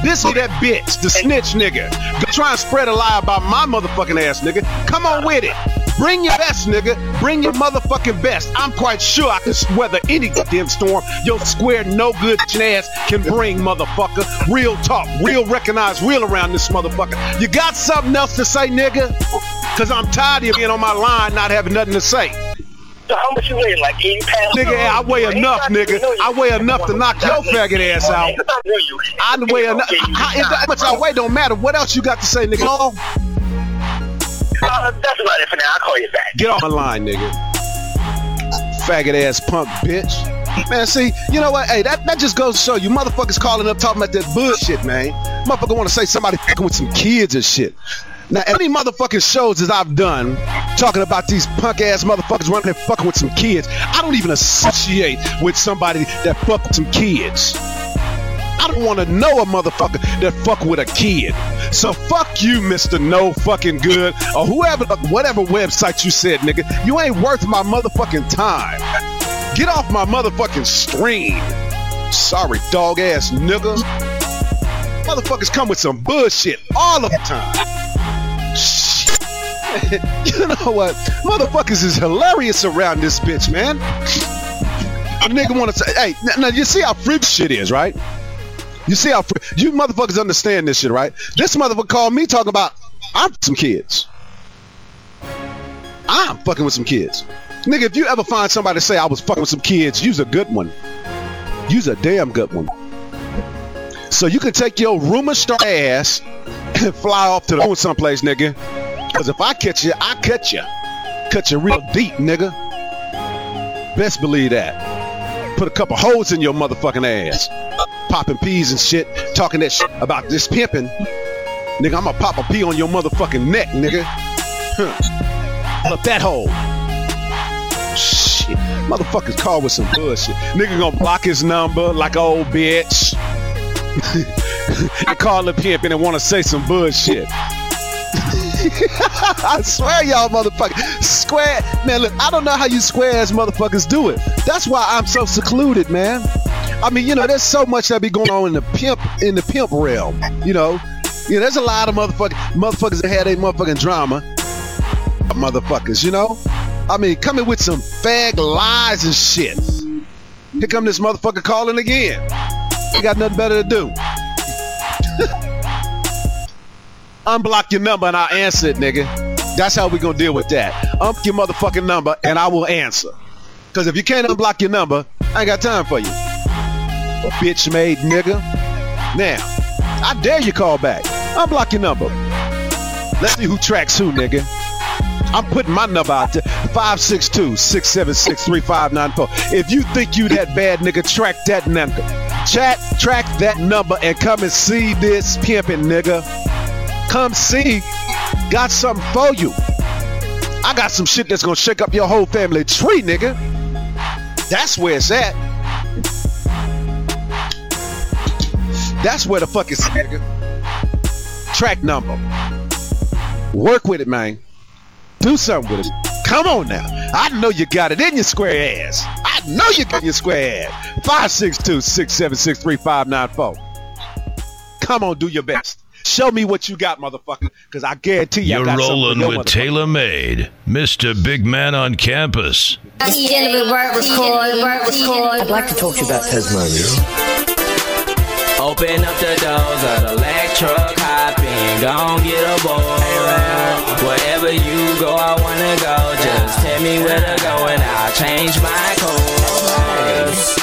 This be that bitch, the snitch nigga. Go try and spread a lie about my motherfucking ass, nigga. Come on with it. Bring your best, nigga. Bring your motherfucking best. I'm quite sure I can weather any damn storm your square no good ass can bring, motherfucker. Real talk, real recognized, real around this motherfucker. You got something else to say, nigga? Cause I'm tired of being on my line not having nothing to say. So how much you weigh? Like 80 pounds? Nigga, I weigh enough, nigga. I weigh enough to knock your faggot ass out. I weigh enough. How, much I weigh don't matter. What else you got to say, nigga? Oh, Uh, that's about it for now. I'll call you back. Get off my line, nigga. Faggot ass punk bitch. Man, see, you know what? Hey, that, that just goes to show you motherfuckers calling up talking about that bullshit, man. Motherfucker want to say somebody fucking with some kids and shit. Now, any motherfucking shows that I've done talking about these punk ass motherfuckers running and fucking with some kids, I don't even associate with somebody that fuck with some kids. I don't want to know a motherfucker that fuck with a kid. So fuck you, Mr. No fucking good, or whoever, whatever website you said, nigga. You ain't worth my motherfucking time. Get off my motherfucking stream. Sorry, dog ass nigga. Motherfuckers come with some bullshit all of the time. You know what? Motherfuckers is hilarious around this bitch, man. A nigga wanna say, hey, now, now you see how freak shit is, right? You see how fr- you motherfuckers understand this shit, right? This motherfucker called me talking about I'm some kids. I'm fucking with some kids. Nigga, if you ever find somebody say I was fucking with some kids, use a good one. Use a damn good one. So you can take your rumor star ass and fly off to the moon someplace, nigga. Cause if I catch you, I catch you. Cut you real deep, nigga. Best believe that. Put a couple holes in your motherfucking ass. Popping peas and shit, talking that shit about this pimping. Nigga, I'ma pop a pea on your motherfucking neck, nigga. Huh. Up that hole. Shit. Motherfuckers call with some bullshit. Nigga gonna block his number like old bitch. and call the pimping and wanna say some bullshit. I swear y'all motherfuckers. Square man, look, I don't know how you square ass motherfuckers do it. That's why I'm so secluded, man. I mean, you know, there's so much that be going on in the pimp in the pimp realm. You know, know, there's a lot of motherfuckers motherfuckers that had a motherfucking drama. Motherfuckers, you know? I mean, coming with some fag lies and shit. Here come this motherfucker calling again. He got nothing better to do. Unblock your number and I'll answer it, nigga. That's how we gonna deal with that. Unblock your motherfucking number and I will answer. Cause if you can't unblock your number, I ain't got time for you. Bitch made nigga. Now, I dare you call back. Unblock your number. Let's see who tracks who, nigga. I'm putting my number out there. 562-676-3594. If you think you that bad nigga, track that number. Chat, track that number and come and see this pimping nigga. Come see. Got something for you. I got some shit that's gonna shake up your whole family tree, nigga. That's where it's at. That's where the fuck at, nigga. Track number. Work with it, man. Do something with it. Come on now. I know you got it in your square ass. I know you got your square ass. 562 676 3594. Come on, do your best. Show me what you got, motherfucker, because I guarantee you I You're got rolling for with motherfucker. TaylrMayd, Mr. Big Man on campus. I'd like to talk to you about Tasmania. Open up the doors of the electro hopping, gon' get aboard. Wherever you go, I wanna go. Just tell me where to go and I'll change my course.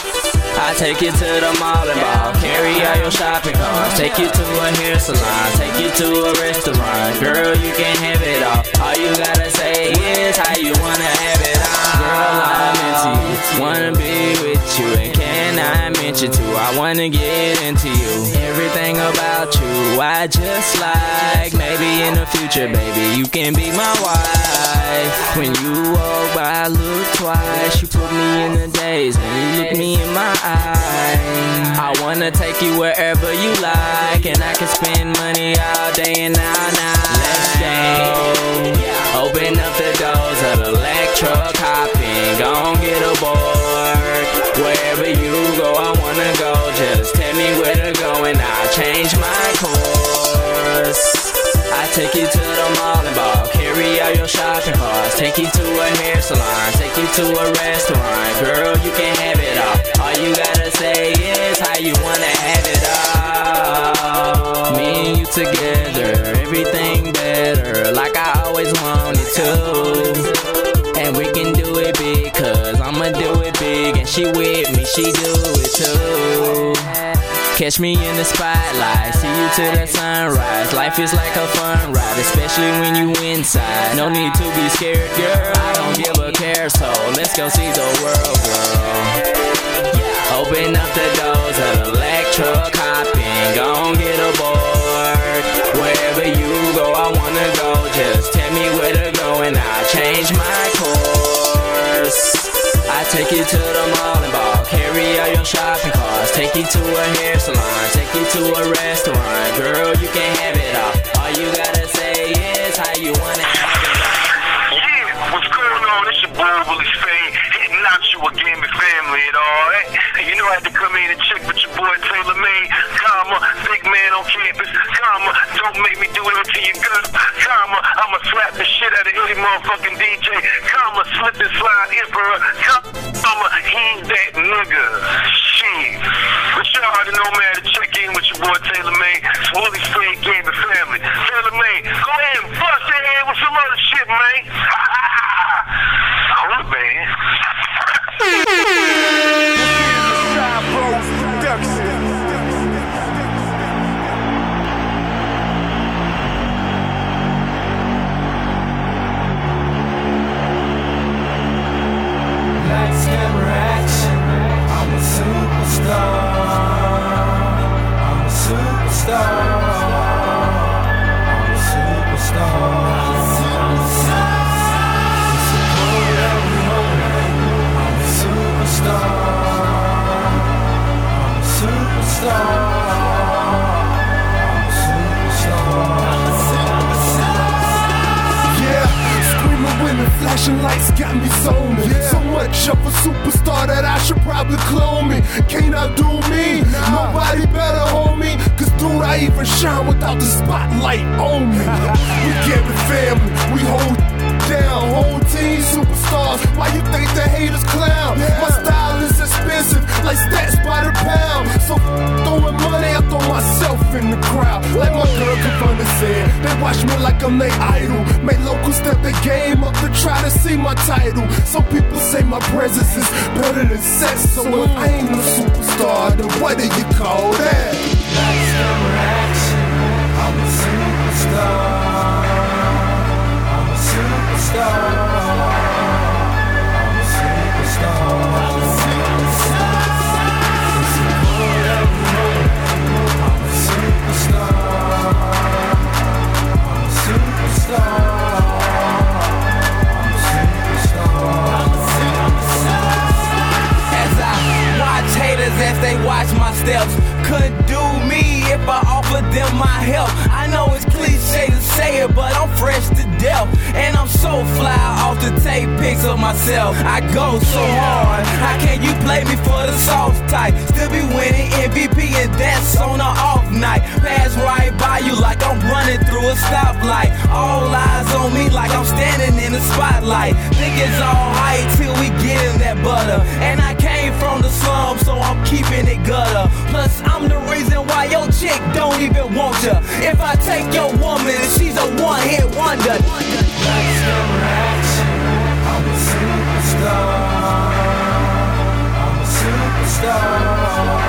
I take you to the mall and ball, carry all your shopping carts, take you to a hair salon, take you to a restaurant. Girl, you can have it all. All you gotta say is how you wanna have it all. Girl, I'm into you, wanna be with you, I mention too? I wanna get into you. Everything about you, I just like. Maybe in the future, baby, you can be my wife. When you walk by, I look twice. You put me in the days and you look me in my eyes. I wanna take you wherever you like, and I can spend money all day and all night. Let's go. Open up the doors of electro hopping, gon' get aboard. Wherever you go, I wanna go. Just tell me where to go, and I'll change my course. I take you to the mall and ball, carry all your shopping carts, take you to a hair salon, take you to a restaurant. Girl, you can have it all. All you gotta say is how you wanna have it all. Me and you together, everything better, like I always wanted to. She with me, she do it too. Catch me in the spotlight, see you till the sunrise. Life is like a fun ride, especially when you inside. No need to be scared, girl. I don't give a care, so let's go see the world, girl. Open up the doors of electro hopping, gon' get aboard. Wherever you go, I wanna go. Just tell me where to go, and I'll change my course. I take you to the mall and ball, carry all your shopping carts, take you to a hair salon, take you to a restaurant. Girl, you can have it all. All you gotta say is how you wanna have it. Yeah, what's going on? It's your boy Willie hitting you a Gambit family and all that. You know I had to come in and check with your boy TaylrMayd, comma, big man on campus, comma, don't make me do it to your girl, comma, I'ma slap the shit out of any motherfucking DJ, comma, slip and slide emperor, comma, he's that nigga. Shit. But y'all already know, man, to check in with your boy TaylrMayd. Willie Gambit Family. Taylor May, go ahead and bust your head with some other shit, man. All right, flashing lights got me zoning. So much of a superstar that I should probably clone me. Can't outdo me, nobody better hold me. Cause dude, I even shine without the spotlight on me. we get the family, we hold down, whole team superstars. Why you think the haters clown? My style like stats by the pound. So throwing money, I throw myself in the crowd. Like my girl Cavana said, they watch me like I'm their idol. Make locals step the game up to try to see my title. Some people say my presence is better than sex. So if I ain't no superstar, then what do you call that? Them my help. I know it's cliche to say it, but I'm fresh to death. And I'm so fly off to take pics of myself. I go so hard. How can you play me for the soft type? Still be winning MVP, and that's on a off night. Pass right by you like I'm running through a stoplight. All eyes on me like I'm standing in the spotlight. Think it's all hype till we get in that butter. And I from the slum, so I'm keeping it gutter. Plus, I'm the reason why your chick don't even want you. If I take your woman, she's a one-hit wonder. Lights, camera, action. I'm a superstar. I'm a superstar.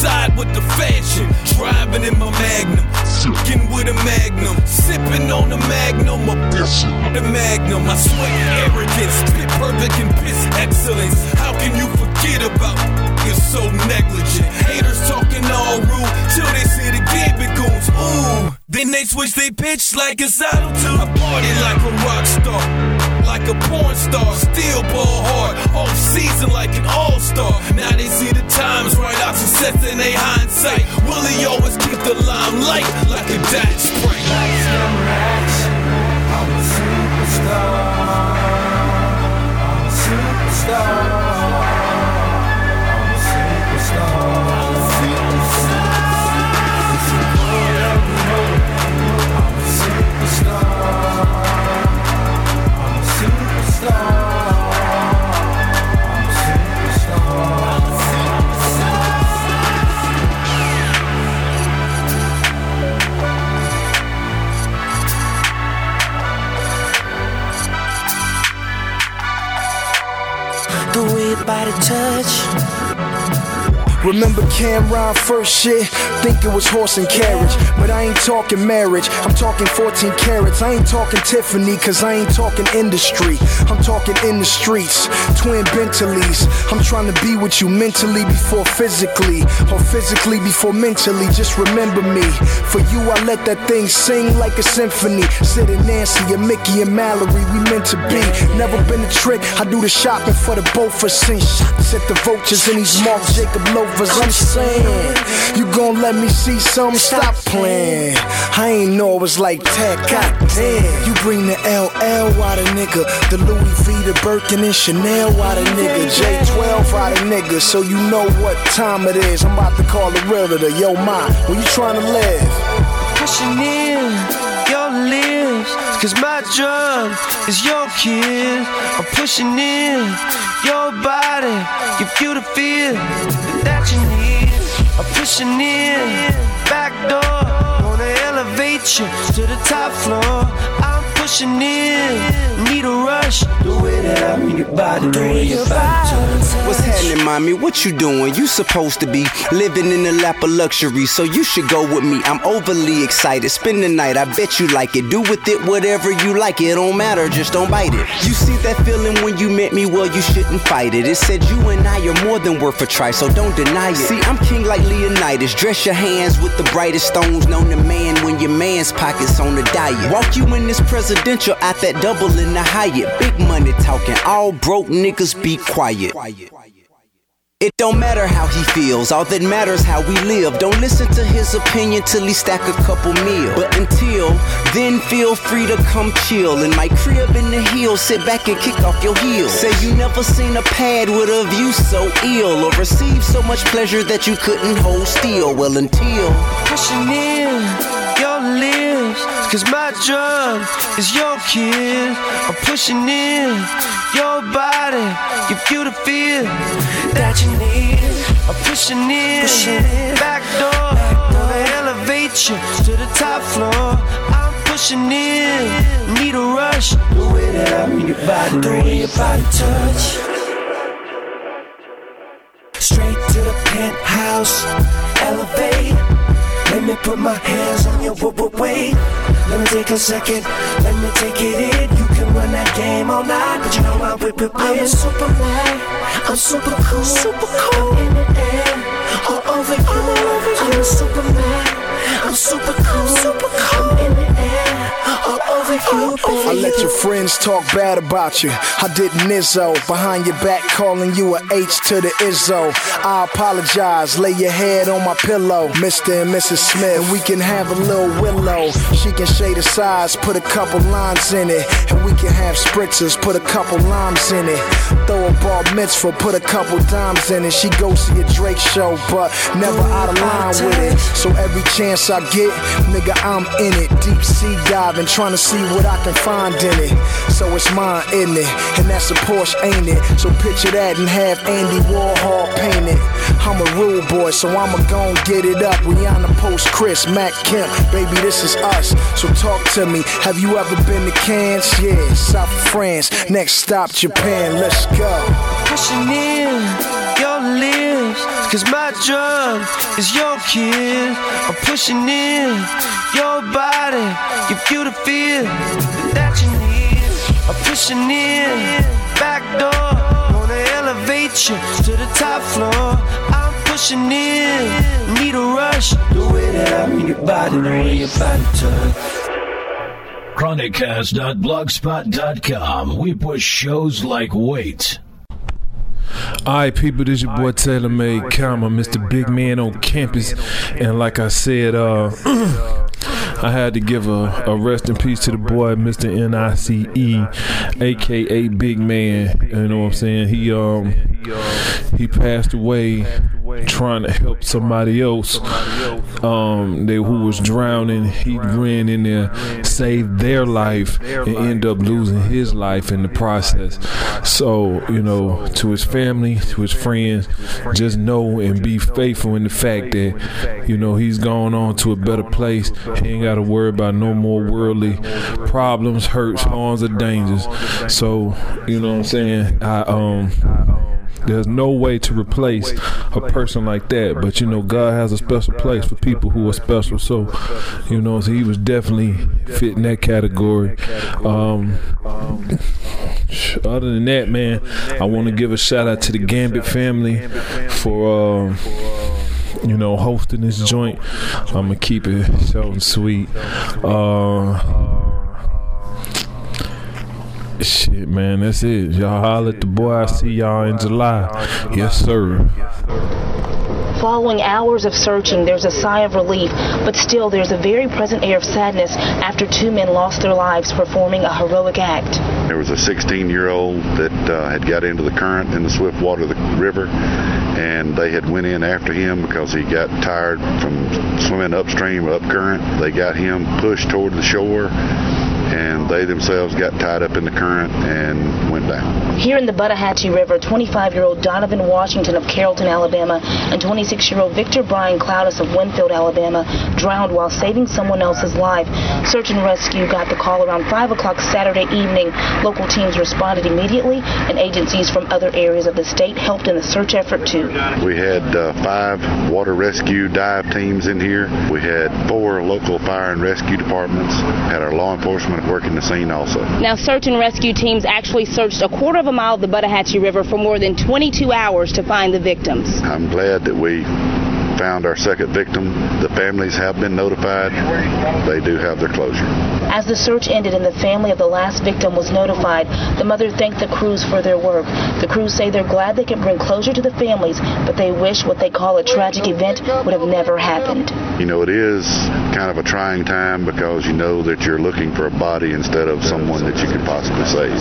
Homicide with the fashion. Driving in my Magnum. Fucking with a Magnum. Sipping on the Magnum. A the Magnum. I sweat arrogance. Spit perfect and piss excellence. How can you forget about you're so negligent? Haters talking all rude till they see the gambit goons. Ooh. Then they switch they pitch like it's auto tune. I party like a rock star a porn star, still ball hard, off season like an all star. Now they see the times right out success in they hindsight. Willie always keep the limelight like a camera, action. I'm a superstar. I'm a superstar. Remember Cam'ron first shit? Think it was horse and carriage. But I ain't talking marriage, I'm talking 14 carats. I ain't talking Tiffany, cause I ain't talking industry. I'm talking in the streets, twin Bentleys. I'm trying to be with you mentally before physically, or physically before mentally. Just remember me. For you, I let that thing sing like a symphony. Sid and Nancy and Mickey and Mallory, we meant to be. Never been a trick, I do the shopping for the both of us. At the vultures and these Marc Jacob Loafers. I'm saying, you gon' let me see some? Stop playing. I ain't know it was like that. God damn, you bring the LL out a nigga. The Louis V, the Birkin, and Chanel out a nigga. J12 out a nigga, so you know what time it is. I'm about to call the realtor. Yo, ma, where you trying to live? Pushing in cause my drug is your kiss. I'm pushing in your body, give you the feel that you need. I'm pushing in, back door, wanna elevate you to the top floor. I'm pushing in, need a rush, the way that I move your body, the way your body. What's happening, mommy? What you doing? You supposed to be living in the lap of luxury, so you should go with me. I'm overly excited. Spend the night, I bet you like it. Do with it whatever you like. It don't matter, just don't bite it. You see that feeling when you met me? Well, you shouldn't fight it. It said you and I are more than worth a try, so don't deny it. See, I'm king like Leonidas. Dress your hands with the brightest stones. Known to man when your man's pockets on the diet. Walk you in this presidential at that double in the Hyatt. Big money talking. All broke niggas be quiet. It don't matter how he feels, all that matters how we live. Don't listen to his opinion till he stack a couple meals. But until then, feel free to come chill in my crib in the hills. Sit back and kick off your heels. Say you never seen a pad with a view so ill, or received so much pleasure that you couldn't hold still. Well, until pushing in cause my drug is your kiss. I'm pushing in your body, give you the feel that you need. I'm pushing in, back door, wanna elevate you to the top floor. I'm pushing in, need a rush, the way that I move your body, the way your body touch. Straight to the penthouse, elevate. Let me put my hands on your weight. Let me take a second, let me take it in. You can run that game all night, but you know I whip it. I'm a superman, I'm super cool, super cool. I'm in the air, all over you. I'm all over you. I'm a superman, I'm super cool, super cool. I let your friends talk bad about you. I did Nizzo Behind your back, calling you a H to the Izzo. I apologize. Lay your head on my pillow, Mr. and Mrs. Smith. And we can have a little willow. She can shade the size, put a couple lines in it. And we can have spritzers, put a couple limes in it. Throw a bar mitzvah, put a couple dimes in it. She goes to your Drake show, but never out of line with it. So every chance I get, nigga, I'm in it. Deep sea diving, trying to see what I can find in it. So it's mine, isn't it? And that's a Porsche, ain't it? So picture that and have Andy Warhol paint it. I'm a rude boy, so I'ma gon' get it up. Rihanna post Chris, Matt Kemp, baby, this is us. So talk to me. Have you ever been to Cannes? Yeah, South France. Next stop, Japan. Let's go. pushing in. Cause my drug is your kiss. I'm pushing in your body. Give you the feel that you need. I'm pushing in back door. Wanna elevate you to the top floor. I'm pushing in. Need a rush. The way that I move your body, the way your body touch. ChronicCast.blogspot.com. We push shows like weights. Alright, people, this your boy TaylrMayd Karma, Mr. Big Man on campus. And like I said, uh, I had to give a, a rest in peace to the boy, Mr. NICE, aka Big Man. You know what I'm saying? He um he passed away trying to help somebody else um they who was drowning. He ran in there, saved their life, and end up losing his life in the process. So, you know, to his family, to his friends, just know and be faithful in the fact that, you know, he's gone on to a better place. He ain't got to worry about no more worldly problems, hurts, harms, or dangers. So, you know what I'm saying? I um there's no way to replace a person like that, but you know God has a special place for people who are special. So, you know, so he was definitely fit in that category. Um, other than that, man, I want to give a shout out to the Gambit family for. Uh, you know, hosting this joint. I'm gonna keep it short and sweet. Uh, shit, man, that's it. Y'all holler at the boy. I see y'all in July. Yes, sir. Following hours of searching, there's a sigh of relief, but still there's a very present air of sadness after two men lost their lives performing a heroic act. There was a 16-year-old that uh, had got into the current in the swift water of the river, and they had went in after him because he got tired from swimming upstream, up current. They got him pushed toward the shore, and they themselves got tied up in the current and went down. Here in the Buttahatchee River, 25-year-old Donovan Washington of Carrollton, Alabama, and 26-year-old Victor Brian Cloudis of Winfield, Alabama, drowned while saving someone else's life. Search and rescue got the call around 5 o'clock Saturday evening. Local teams responded immediately, and agencies from other areas of the state helped in the search effort too. We had uh, five water rescue dive teams in here. We had four local fire and rescue departments. Had our law enforcement working the scene also. Now, search and rescue teams actually searched a quarter of a mile of the Buttahatchee River for more than 22 hours to find the victims. I'm glad that we found our second victim. The families have been notified. They do have their closure. As the search ended and the family of the last victim was notified, the mother thanked the crews for their work. The crews say they're glad they can bring closure to the families, but they wish what they call a tragic event would have never happened. You know, it is kind of a trying time because you know that you're looking for a body instead of someone that you could possibly save.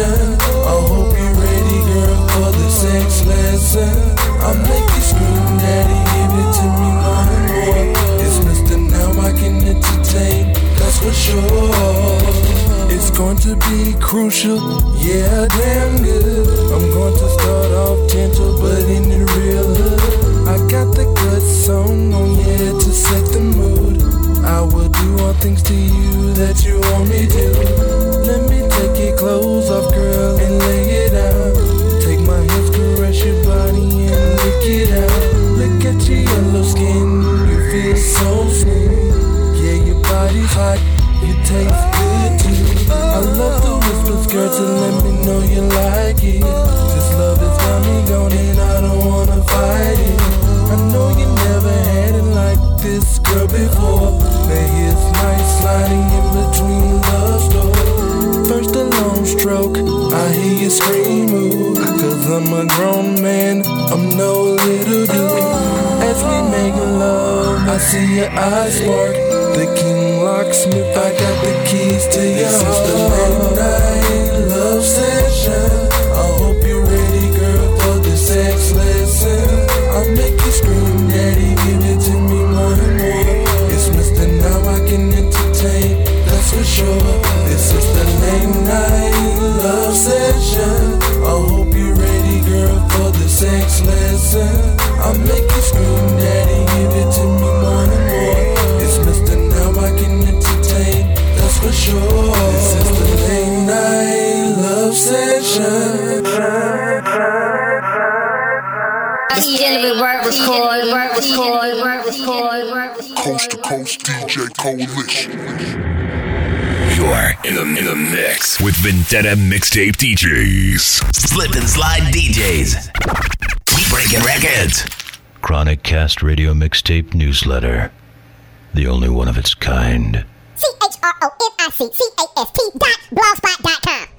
Session. I hope you're ready, girl, for the sex lesson. I'll make you scream, daddy, give it to me more and more. It's Mr. Now I can entertain, that's for sure. It's going to be crucial, yeah, damn good. I'm going to start off gentle, but in the real hood. I got the good song on, yeah, to set the mood. I will do all things to you that you want me to. Let me take your clothes off, girl, and lay it out. Take my hands, caress your body, and lick it out. Look at your yellow skin, you feel so smooth. Yeah, your body's hot, you taste good too. I love the whisper skirts and let me know you like it. This love is got me going and I don't wanna fight it. I know you never had it like this girl before. There is nice sliding in between love stories first a long stroke. I hear you scream, ooh, cause I'm a grown man, I'm no little dude. As we make love, I see your eyes spark. The king locksmith, I got the keys to your this heart. This is the midnight love session. I hope you're ready, girl, for the sex lesson. I'll make you scream, daddy, give it to me more and more. It's Mr. Now I can entertain, that's for sure love session. I hope you're ready, girl, for the sex lesson. I'll make you scream, daddy, give it to me more and more. It's Mr. Now I can entertain, that's for sure. This is the late night love session. Gentlemen, work was cord, work was work was work was Coast to Coast DJ Coalition. You're in the, in the mix with Vendetta Mixtape DJs. Slip and slide DJs. Keep breaking records. ChronicCast Radio Mixtape Newsletter. The only one of its kind. C H R O N I C C A S T dot blogspot